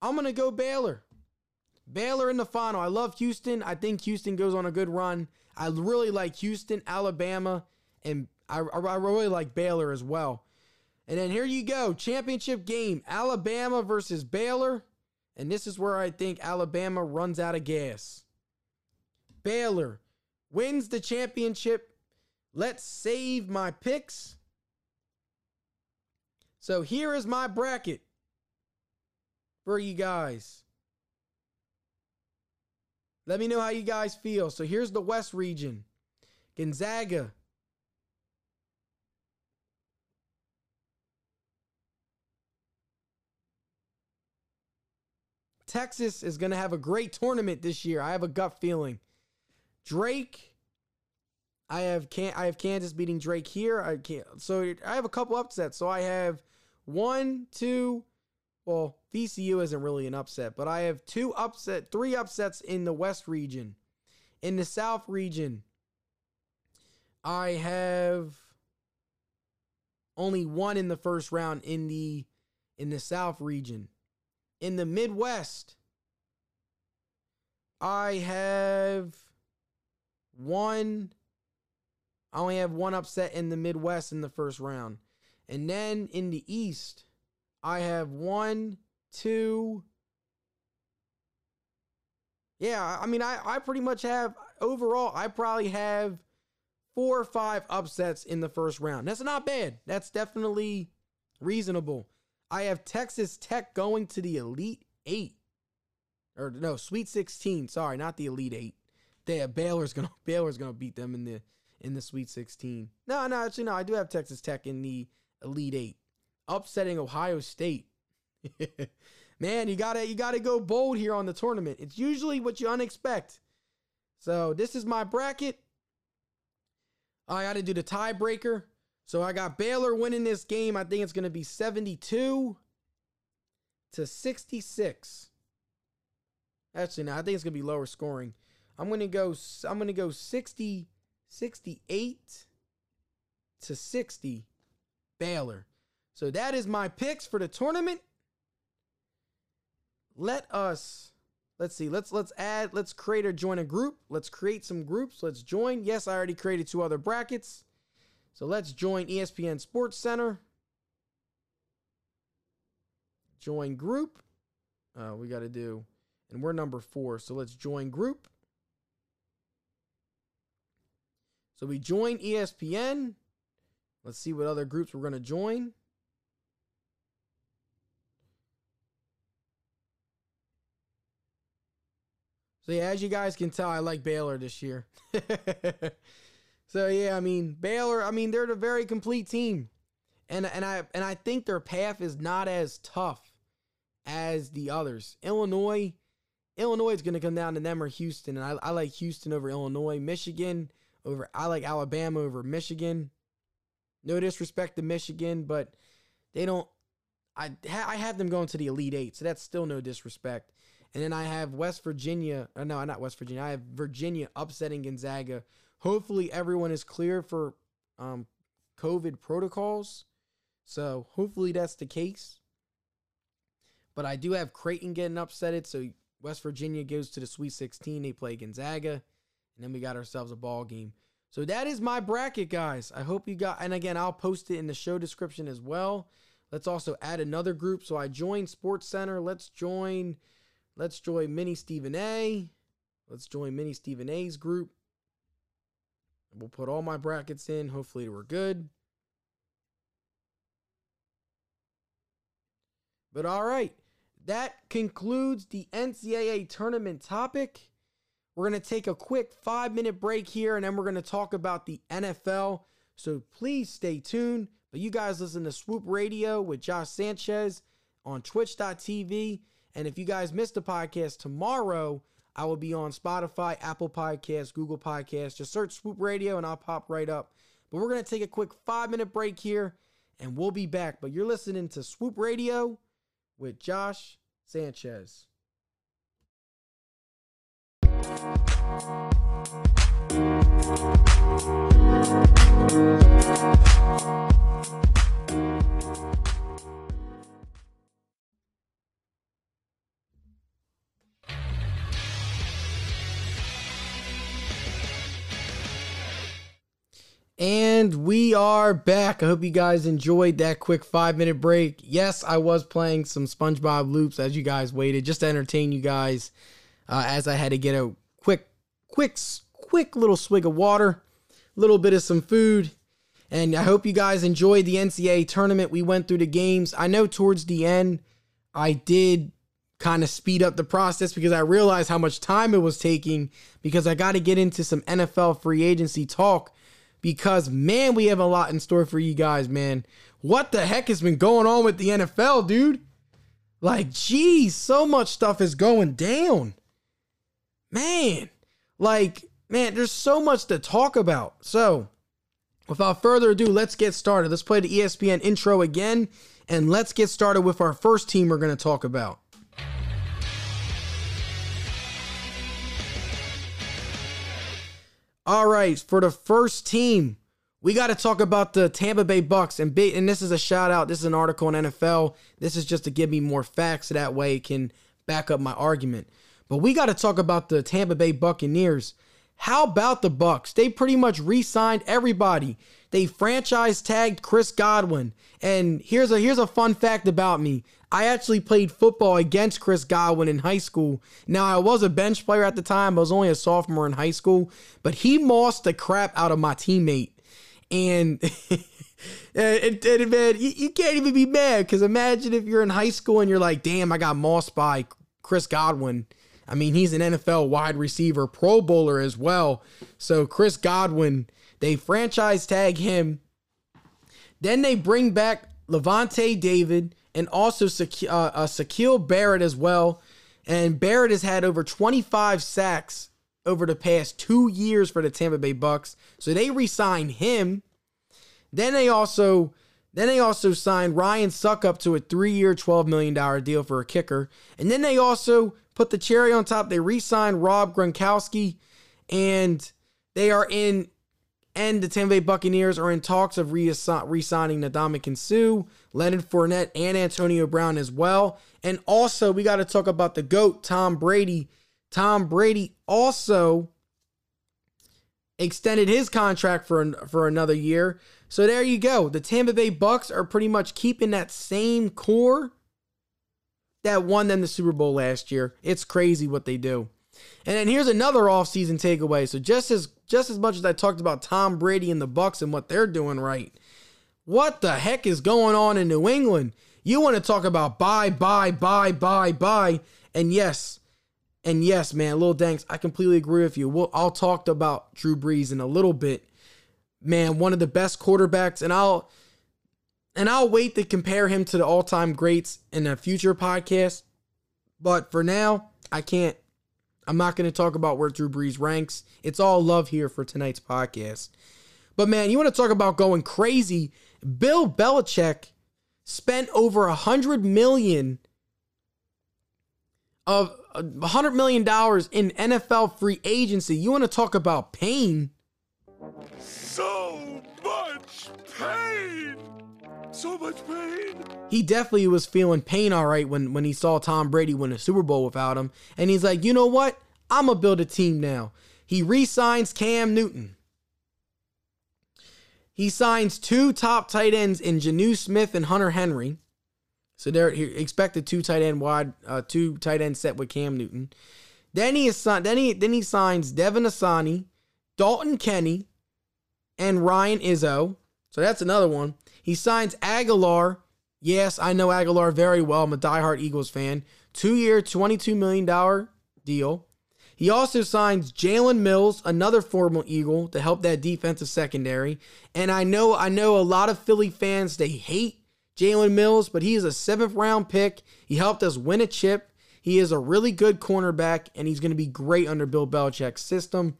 I'm going to go Baylor. Baylor in the final. I love Houston. I think Houston goes on a good run. I really like Houston, Alabama, and I, I really like Baylor as well. And then here you go championship game Alabama versus Baylor. And this is where I think Alabama runs out of gas. Baylor wins the championship Let's save my picks. So here is my bracket for you guys. Let me know how you guys feel. So here's the West region Gonzaga. Texas is going to have a great tournament this year. I have a gut feeling. Drake I have can I have Kansas beating Drake here. I can't so I have a couple upsets. So I have one, two, well, VCU isn't really an upset, but I have two upset, three upsets in the West region. In the South region, I have only one in the first round in the in the South region. In the Midwest, I have one I only have one upset in the Midwest in the first round. And then in the East, I have one, two. Yeah, I mean, I, I pretty much have, overall, I probably have four or five upsets in the first round. That's not bad. That's definitely reasonable. I have Texas Tech going to the Elite Eight. Or no, Sweet 16. Sorry, not the Elite Eight. They have Baylor's gonna Baylor's gonna beat them in the in the Sweet 16. No, no, actually, no. I do have Texas Tech in the Elite Eight, upsetting Ohio State. Man, you gotta you gotta go bold here on the tournament. It's usually what you unexpect. So this is my bracket. I got to do the tiebreaker. So I got Baylor winning this game. I think it's to be 72 to 66. Actually, no, I think it's to be lower scoring. I'm to go I'm to go 60 68 to 60 Baylor. So that is my picks for the tournament. Let us let's see. Let's let's add let's create or join a group. Let's create some groups. Let's join. Yes, I already created two other brackets. So let's join ESPN Sports Center. Join group. Uh, we got to do, and we're number four. So let's join group. So we join ESPN. Let's see what other groups we're going to join. So yeah, as you guys can tell, I like Baylor this year. so yeah, I mean Baylor. I mean they're a very complete team, and and I and I think their path is not as tough as the others. Illinois, Illinois is going to come down to them or Houston, and I, I like Houston over Illinois. Michigan, over I like Alabama over Michigan. No disrespect to Michigan, but they don't. I ha, I have them going to the Elite Eight, so that's still no disrespect. And then I have West Virginia. Uh, no, not West Virginia. I have Virginia upsetting Gonzaga. Hopefully, everyone is clear for um, COVID protocols. So hopefully that's the case. But I do have Creighton getting upsetted. So West Virginia goes to the Sweet 16. They play Gonzaga and then we got ourselves a ball game. So that is my bracket, guys. I hope you got, and again, I'll post it in the show description as well. Let's also add another group. So I joined Sports Center. Let's join, let's join Mini Stephen A. Let's join Mini Stephen A's group. We'll put all my brackets in. Hopefully we're good. But all right, that concludes the NCAA tournament topic. We're going to take a quick five minute break here and then we're going to talk about the NFL. So please stay tuned. But you guys listen to Swoop Radio with Josh Sanchez on twitch.tv. And if you guys missed the podcast tomorrow, I will be on Spotify, Apple Podcasts, Google Podcasts. Just search Swoop Radio and I'll pop right up. But we're going to take a quick five minute break here and we'll be back. But you're listening to Swoop Radio with Josh Sanchez. And we are back. I hope you guys enjoyed that quick five minute break. Yes, I was playing some SpongeBob loops as you guys waited, just to entertain you guys uh, as I had to get a quick, quick, little swig of water, little bit of some food. And I hope you guys enjoyed the NCAA tournament. We went through the games. I know towards the end, I did kind of speed up the process because I realized how much time it was taking because I got to get into some NFL free agency talk because man, we have a lot in store for you guys, man. What the heck has been going on with the NFL, dude? Like, geez, so much stuff is going down. Man, like, man, there's so much to talk about. So, without further ado, let's get started. Let's play the ESPN intro again, and let's get started with our first team we're going to talk about. All right, for the first team, we got to talk about the Tampa Bay Bucks and big, and this is a shout out. This is an article on NFL. This is just to give me more facts so that way it can back up my argument. But we got to talk about the Tampa Bay Buccaneers. How about the Bucks? They pretty much re-signed everybody. They franchise tagged Chris Godwin. And here's a here's a fun fact about me. I actually played football against Chris Godwin in high school. Now I was a bench player at the time. I was only a sophomore in high school, but he mossed the crap out of my teammate. And and, and, man, you, you can't even be mad because imagine if you're in high school and you're like, damn, I got mossed by Chris Godwin. I mean, he's an NFL wide receiver, Pro Bowler as well. So Chris Godwin, they franchise tag him. Then they bring back Lavonte David and also Sha- uh, uh, Barrett as well. And Barrett has had over 25 sacks over the past two years for the Tampa Bay Bucks. So they re-signed him. Then they also then they also signed Ryan Succop to a three-year, $12 million deal for a kicker. And then they also put the cherry on top. They re-signed Rob Gronkowski, and they are in and the Tampa Bay Buccaneers are in talks of re signing Ndamukong Suh, Leonard Fournette, and Antonio Brown as well. And also, we got to talk about the GOAT, Tom Brady. Tom Brady also extended his contract for, for another year. So there you go. The Tampa Bay Bucks are pretty much keeping that same core that won them the Super Bowl last year. It's crazy what they do. And then here's another offseason takeaway. So just as just as much as I talked about Tom Brady and the Bucks and what they're doing right, what the heck is going on in New England? You want to talk about buy, buy, buy, buy, buy, and yes, and yes, man, Lil Danks, I completely agree with you. We'll, I'll talk about Drew Brees in a little bit. Man, one of the best quarterbacks, and I'll and I'll wait to compare him to the all-time greats in a future podcast. But for now, I can't I'm not going to talk about where Drew Brees ranks. It's all love here for tonight's podcast. But man, you want to talk about going crazy? Bill Belichick spent over a hundred million of a hundred million dollars in NFL free agency. You want to talk about pain? So much pain. So much pain. he definitely was feeling pain all right when when he saw Tom Brady win a Super Bowl without him. And he's like, you know what? I'm gonna build a team now. He re-signs Cam Newton. He signs two top tight ends in Jonnu Smith and Hunter Henry. So they're he expected two tight end wide, uh, two tight end set with Cam Newton. Then he is then he then he signs Devin Asiasi, Dalton Kenny, and Ryan Izzo. So that's another one. He signs Agholor. Yes, I know Agholor very well. I'm a diehard Eagles fan. Two year, $22 million deal. He also signs Jalen Mills, another former Eagle, to help that defensive secondary. And I know, I know a lot of Philly fans, they hate Jalen Mills, but he is a seventh round pick. He helped us win a chip. He is a really good cornerback, and he's going to be great under Bill Belichick's system.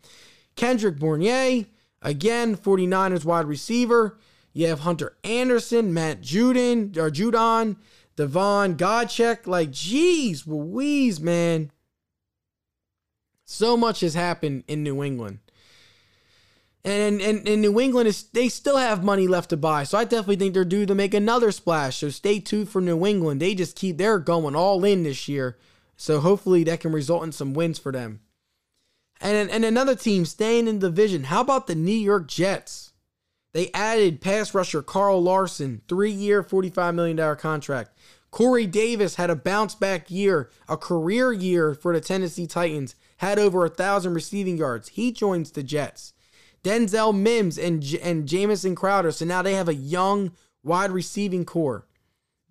Kendrick Bournier, again, 49ers wide receiver. You have Hunter Anderson, Matt Judon, or Judon, Devon Godcheck. Like, geez, Louise, man. So much has happened in New England. And and, and New England is they still have money left to buy. So I definitely think they're due to make another splash. So stay tuned for New England. They just keep they're going all in this year. So hopefully that can result in some wins for them. And and another team staying in the division. How about the New York Jets? They added pass rusher Carl Lawson, three year, $45 million contract. Corey Davis had a bounce back year, a career year for the Tennessee Titans, had over a thousand receiving yards. He joins the Jets. Denzel Mims and, J- and Jamison Crowder. So now they have a young wide receiving core.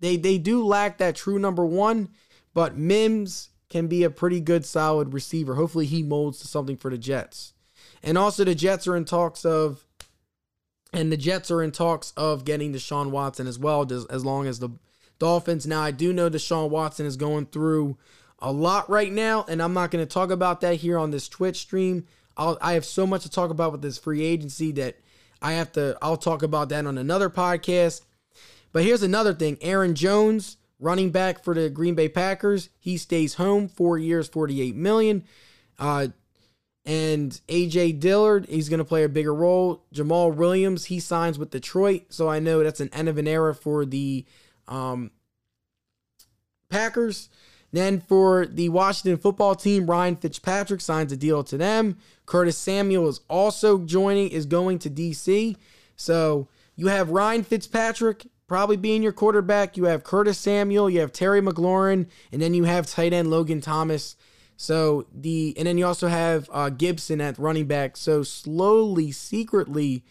They, they do lack that true number one, but Mims can be a pretty good, solid receiver. Hopefully, he molds to something for the Jets. And also, the Jets are in talks of and the Jets are in talks of getting Deshaun Watson as well, as, long as the Dolphins. Now, I do know Deshaun Watson is going through a lot right now, and I'm not going to talk about that here on this Twitch stream. I'll, I have so much to talk about with this free agency that I have to, I'll talk about that on another podcast. But here's another thing Aaron Jones, running back for the Green Bay Packers, he stays home four years, 48 million. Uh, and AJ Dillon, he's going to play a bigger role. Jamaal Williams, he signs with Detroit. So I know that's an end of an era for the um, Packers. Then for the Washington football team, Ryan Fitzpatrick signs a deal to them. Curtis Samuel is also joining, is going to DC. So you have Ryan Fitzpatrick probably being your quarterback. You have Curtis Samuel, you have Terry McLaurin, and then you have tight end Logan Thomas. So the and then you also have uh, Gibson at running back. So slowly, secretly,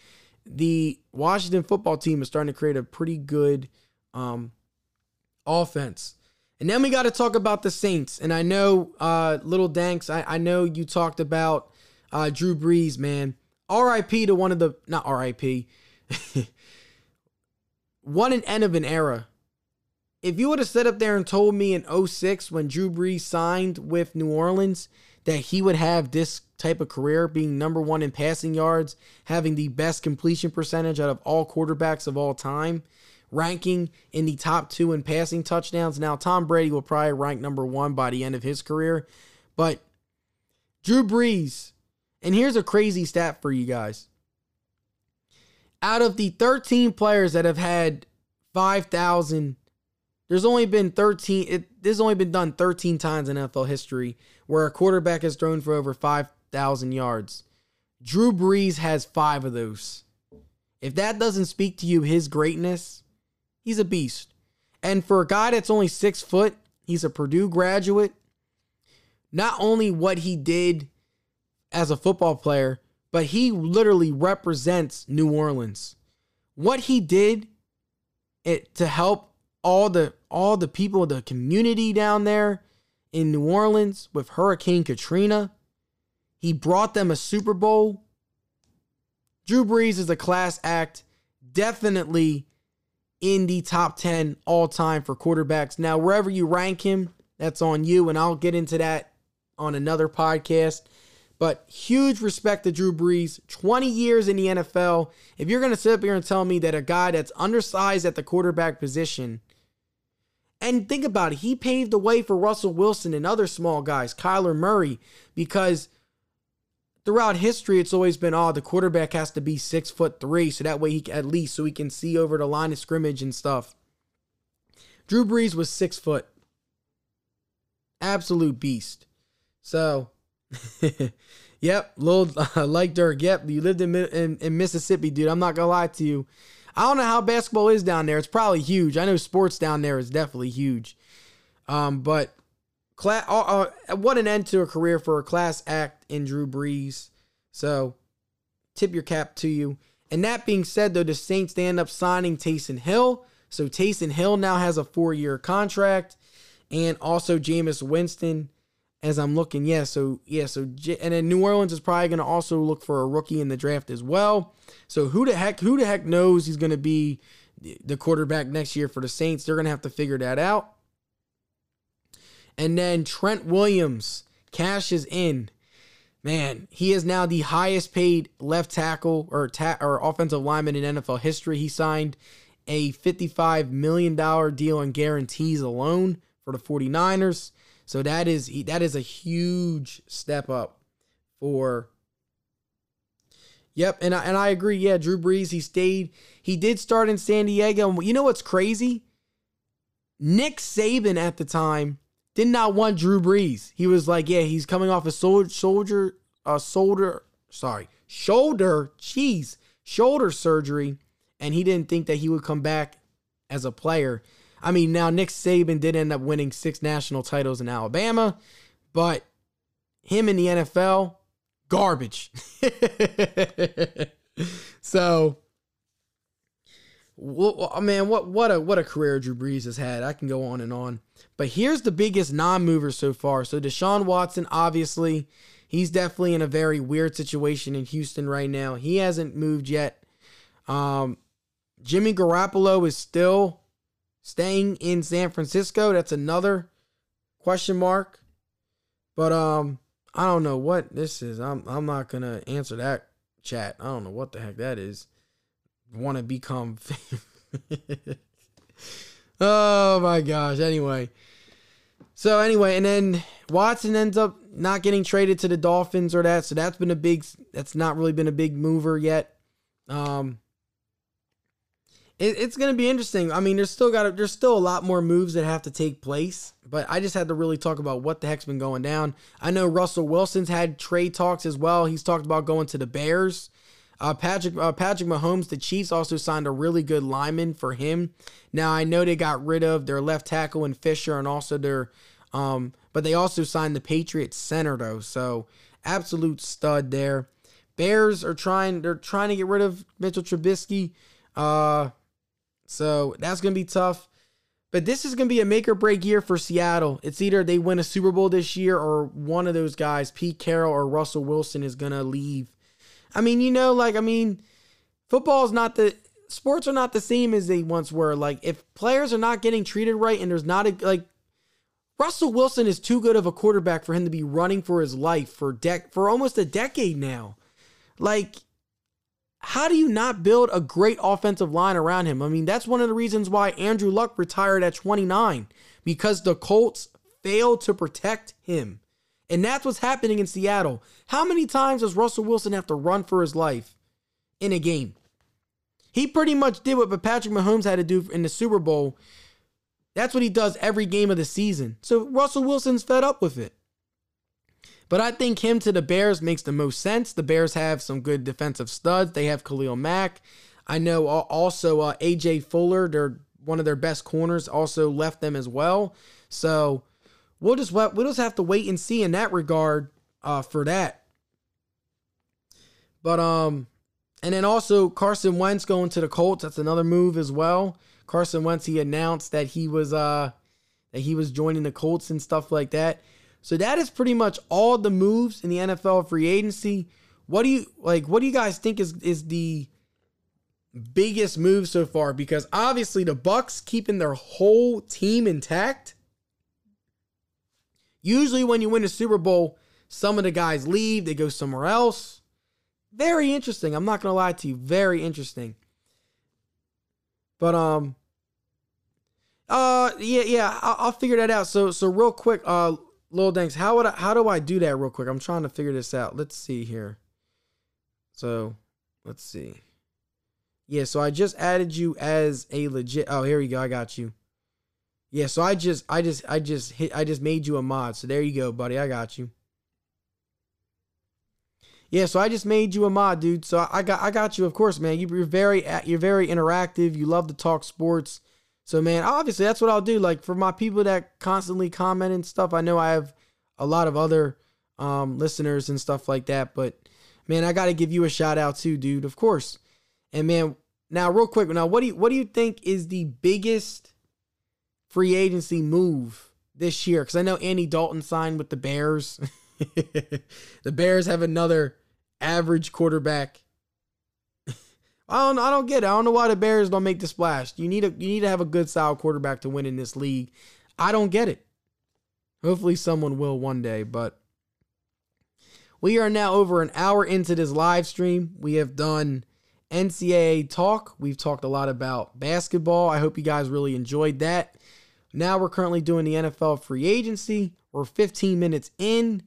the Washington football team is starting to create a pretty good um, offense. And then we got to talk about the Saints. And I know, uh, Little Danks, I, I know you talked about uh, Drew Brees, man. RIP to one of the, not RIP, one an end of an era. If you would have stood up there and told me in 06 when Drew Brees signed with New Orleans that he would have this type of career, being number one in passing yards, having the best completion percentage out of all quarterbacks of all time, ranking in the top two in passing touchdowns. Now, Tom Brady will probably rank number one by the end of his career, but Drew Brees, and here's a crazy stat for you guys. Out of the 13 players that have had 5,000, there's only been 13, it, this has only been done 13 times in NFL history where a quarterback has thrown for over 5,000 yards. Drew Brees has five of those. If that doesn't speak to you his greatness, He's a beast. And for a guy that's only six foot, he's a Purdue graduate. Not only what he did as a football player, but he literally represents New Orleans. What he did it to help all the all the people, the community down there in New Orleans with Hurricane Katrina. He brought them a Super Bowl. Drew Brees is a class act. Definitely in the top 10 all time for quarterbacks. Now, wherever you rank him, that's on you, and I'll get into that on another podcast. But huge respect to Drew Brees, 20 years in the NFL. If you're going to sit up here and tell me that a guy that's undersized at the quarterback position, and think about it, he paved the way for Russell Wilson and other small guys, Kyler Murray, because throughout history, it's always been, oh, the quarterback has to be six foot three, so that way he at least so he can see over the line of scrimmage and stuff. Drew Brees was six foot, absolute beast. So, yep, little uh, like Dirk. Yep, you lived in, in in Mississippi, dude. I'm not gonna lie to you. I don't know how basketball is down there. It's probably huge. I know sports down there is definitely huge. Um, but uh, uh, what an end to a career for a class act in Drew Brees. So, tip your cap to you. And that being said, though, the Saints they end up signing Taysom Hill. So Taysom Hill now has a four-year contract, and also Jameis Winston. As I'm looking, yeah. So yeah. So and then New Orleans is probably going to also look for a rookie in the draft as well. So who the heck? Who the heck knows he's going to be the quarterback next year for the Saints? They're going to have to figure that out. And then Trent Williams cashes in. Man, he is now the highest paid left tackle or ta- or offensive lineman in NFL history. He signed a $55 million deal on guarantees alone for the 49ers. So that is that is a huge step up for Yep, and I, and I agree. Yeah, Drew Brees, he stayed. He did start in San Diego. You know what's crazy? Nick Saban at the time did not want Drew Brees. He was like, yeah, he's coming off a soldier, soldier, a shoulder, sorry, shoulder, jeez, shoulder surgery, and he didn't think that he would come back as a player. I mean, now Nick Saban did end up winning six national titles in Alabama, but him in the NFL, garbage. so, well, man, what what a what a career Drew Brees has had. I can go on and on. But here's the biggest non-mover so far. So Deshaun Watson, obviously, he's definitely in a very weird situation in Houston right now. He hasn't moved yet. Um, Jimmy Garoppolo is still staying in San Francisco. That's another question mark. But um, I don't know what this is. I'm I'm not gonna answer that chat. I don't know what the heck that is. Want to become? oh my gosh. Anyway. So anyway, and then Watson ends up not getting traded to the Dolphins or that. So that's been a big. That's not really been a big mover yet. Um, it, it's going to be interesting. I mean, there's still got there's still a lot more moves that have to take place, but I just had to really talk about what the heck's been going down. I know Russell Wilson's had trade talks as well. He's talked about going to the Bears. Uh, Patrick uh, Patrick Mahomes, the Chiefs also signed a really good lineman for him. Now I know they got rid of their left tackle and Fisher, and also their, um, but they also signed the Patriots center though. So absolute stud there. Bears are trying they're trying to get rid of Mitchell Trubisky. Uh, so that's going to be tough. But this is going to be a make or break year for Seattle. It's either they win a Super Bowl this year or one of those guys, Pete Carroll or Russell Wilson, is going to leave. I mean, you know, like, I mean, football is not the, sports are not the same as they once were. Like, if players are not getting treated right and there's not a, like, Russell Wilson is too good of a quarterback for him to be running for his life for dec- for almost a decade now. Like, how do you not build a great offensive line around him? I mean, that's one of the reasons why Andrew Luck retired at 29 because the Colts failed to protect him. And that's what's happening in Seattle. How many times does Russell Wilson have to run for his life in a game? He pretty much did what Patrick Mahomes had to do in the Super Bowl. That's what he does every game of the season. So Russell Wilson's fed up with it. But I think him to the Bears makes the most sense. The Bears have some good defensive studs. They have Khalil Mack. I know also uh, AJ Fuller, they're one of their best corners, also left them as well. So we'll just we'll just have to wait and see in that regard uh, for that. But um, and then also Carson Wentz going to the Colts. That's another move as well. Carson Wentz he announced that he was uh that he was joining the Colts and stuff like that. So that is pretty much all the moves in the NFL free agency. What do you like? What do you guys think is is the biggest move so far? Because obviously the Bucks keeping their whole team intact. Usually when you win a Super Bowl, some of the guys leave, they go somewhere else. Very interesting. I'm not gonna lie to you. Very interesting. But um, uh, yeah, yeah, I'll, I'll figure that out. So, so real quick, uh, Lil Danks, how would I, how do I do that real quick? I'm trying to figure this out. Let's see here. So, let's see. Yeah, so I just added you as a legit. Oh, here we go. I got you. Yeah, so I just I just I just hit I just made you a mod. So there you go, buddy. I got you. Yeah, so I just made you a mod, dude. So I got I got you, of course, man. You're very you're very interactive. You love to talk sports. So man, obviously that's what I'll do. Like for my people that constantly comment and stuff, I know I have a lot of other um, listeners and stuff like that. But man, I got to give you a shout out too, dude. Of course. And man, now real quick, now what do you what do you think is the biggest free agency move this year? Because I know Andy Dalton signed with the Bears. the Bears have another average quarterback I don't I don't get it. I don't know why the Bears don't make the splash. You need a you need to have a good solid quarterback to win in this league. I don't get it. Hopefully someone will one day, but we are now over an hour into this live stream. We have done NCAA talk. We've talked a lot about basketball. I hope you guys really enjoyed that. Now we're currently doing the NFL free agency. We're 15 minutes in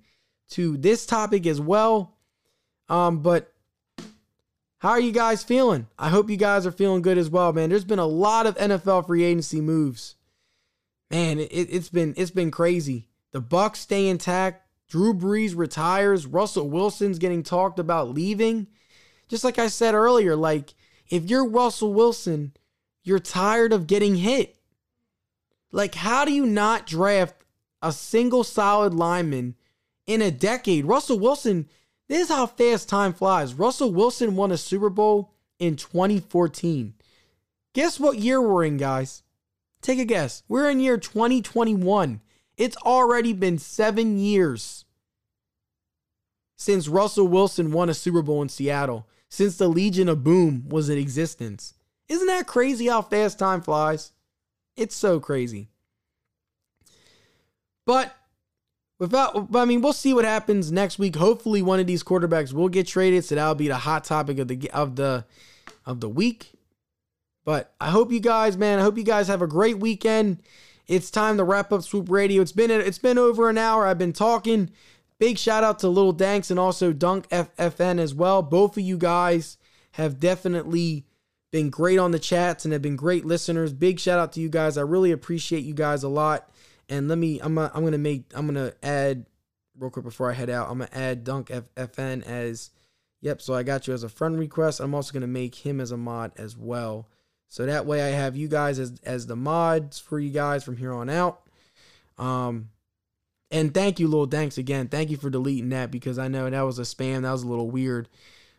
to this topic as well. Um, but how are you guys feeling? I hope you guys are feeling good as well, man. There's been a lot of NFL free agency moves. Man, it, has been it's been crazy. The Bucks stay intact. Drew Brees retires. Russell Wilson's getting talked about leaving. Just like I said earlier, like if you're Russell Wilson, you're tired of getting hit. Like, how do you not draft a single solid lineman in a decade? Russell Wilson this is how fast time flies. Russell Wilson won a Super Bowl in 2014. Guess what year we're in, guys? Take a guess. We're in year 2021. It's already been seven years since Russell Wilson won a Super Bowl in Seattle, since the Legion of Boom was in existence. Isn't that crazy how fast time flies? It's so crazy. But without, I mean, we'll see what happens next week. Hopefully, one of these quarterbacks will get traded, so that'll be the hot topic of the of the of the week. But I hope you guys, man, I hope you guys have a great weekend. It's time to wrap up Swoop Radio. It's been it's been over an hour. I've been talking. Big shout out to Little Danks and also Dunk FFN as well. Both of you guys have definitely been great on the chats and have been great listeners. Big shout out to you guys. I really appreciate you guys a lot. And let me, I'm, I'm gonna make, I'm gonna add real quick before I head out. I'm gonna add Dunk FN as, yep. So I got you as a friend request. I'm also gonna make him as a mod as well. So that way I have you guys as as the mods for you guys from here on out. Um, and thank you, little thanks again. Thank you for deleting that because I know that was a spam. That was a little weird.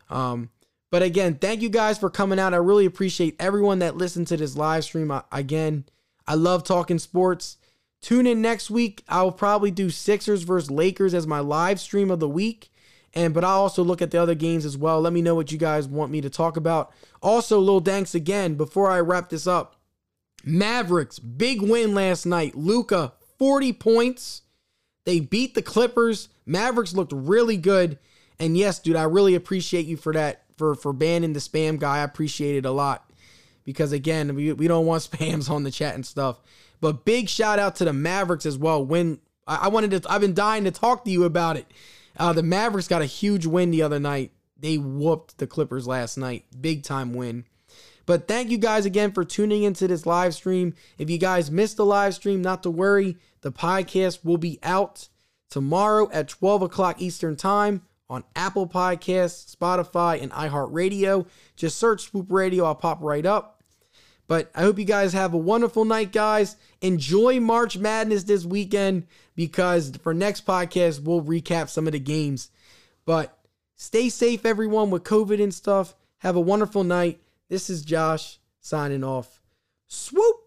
Um, but again, thank you guys for coming out. I really appreciate everyone that listened to this live stream. I, again, I love talking sports. Tune in next week. I will probably do Sixers versus Lakers as my live stream of the week. And but I'll also look at the other games as well. Let me know what you guys want me to talk about. Also, little thanks again before I wrap this up. Mavericks, big win last night. Luka, 40 points. They beat the Clippers. Mavericks looked really good. And yes, dude, I really appreciate you for that, for for banning the spam guy. I appreciate it a lot. Because again, we, we don't want spams on the chat and stuff. But big shout out to the Mavericks as well. When I, wanted to, I've been dying to talk to you about it. Uh, the Mavericks got a huge win the other night. They whooped the Clippers last night. Big time win. But thank you guys again for tuning into this live stream. If you guys missed the live stream, not to worry. The podcast will be out tomorrow at 12 o'clock Eastern Time on Apple Podcasts, Spotify, and iHeartRadio. Just search Swoop Radio, I'll pop right up. But I hope you guys have a wonderful night, guys. Enjoy March Madness this weekend because for next podcast, we'll recap some of the games. But stay safe, everyone, with COVID and stuff. Have a wonderful night. This is Josh signing off. Swoop!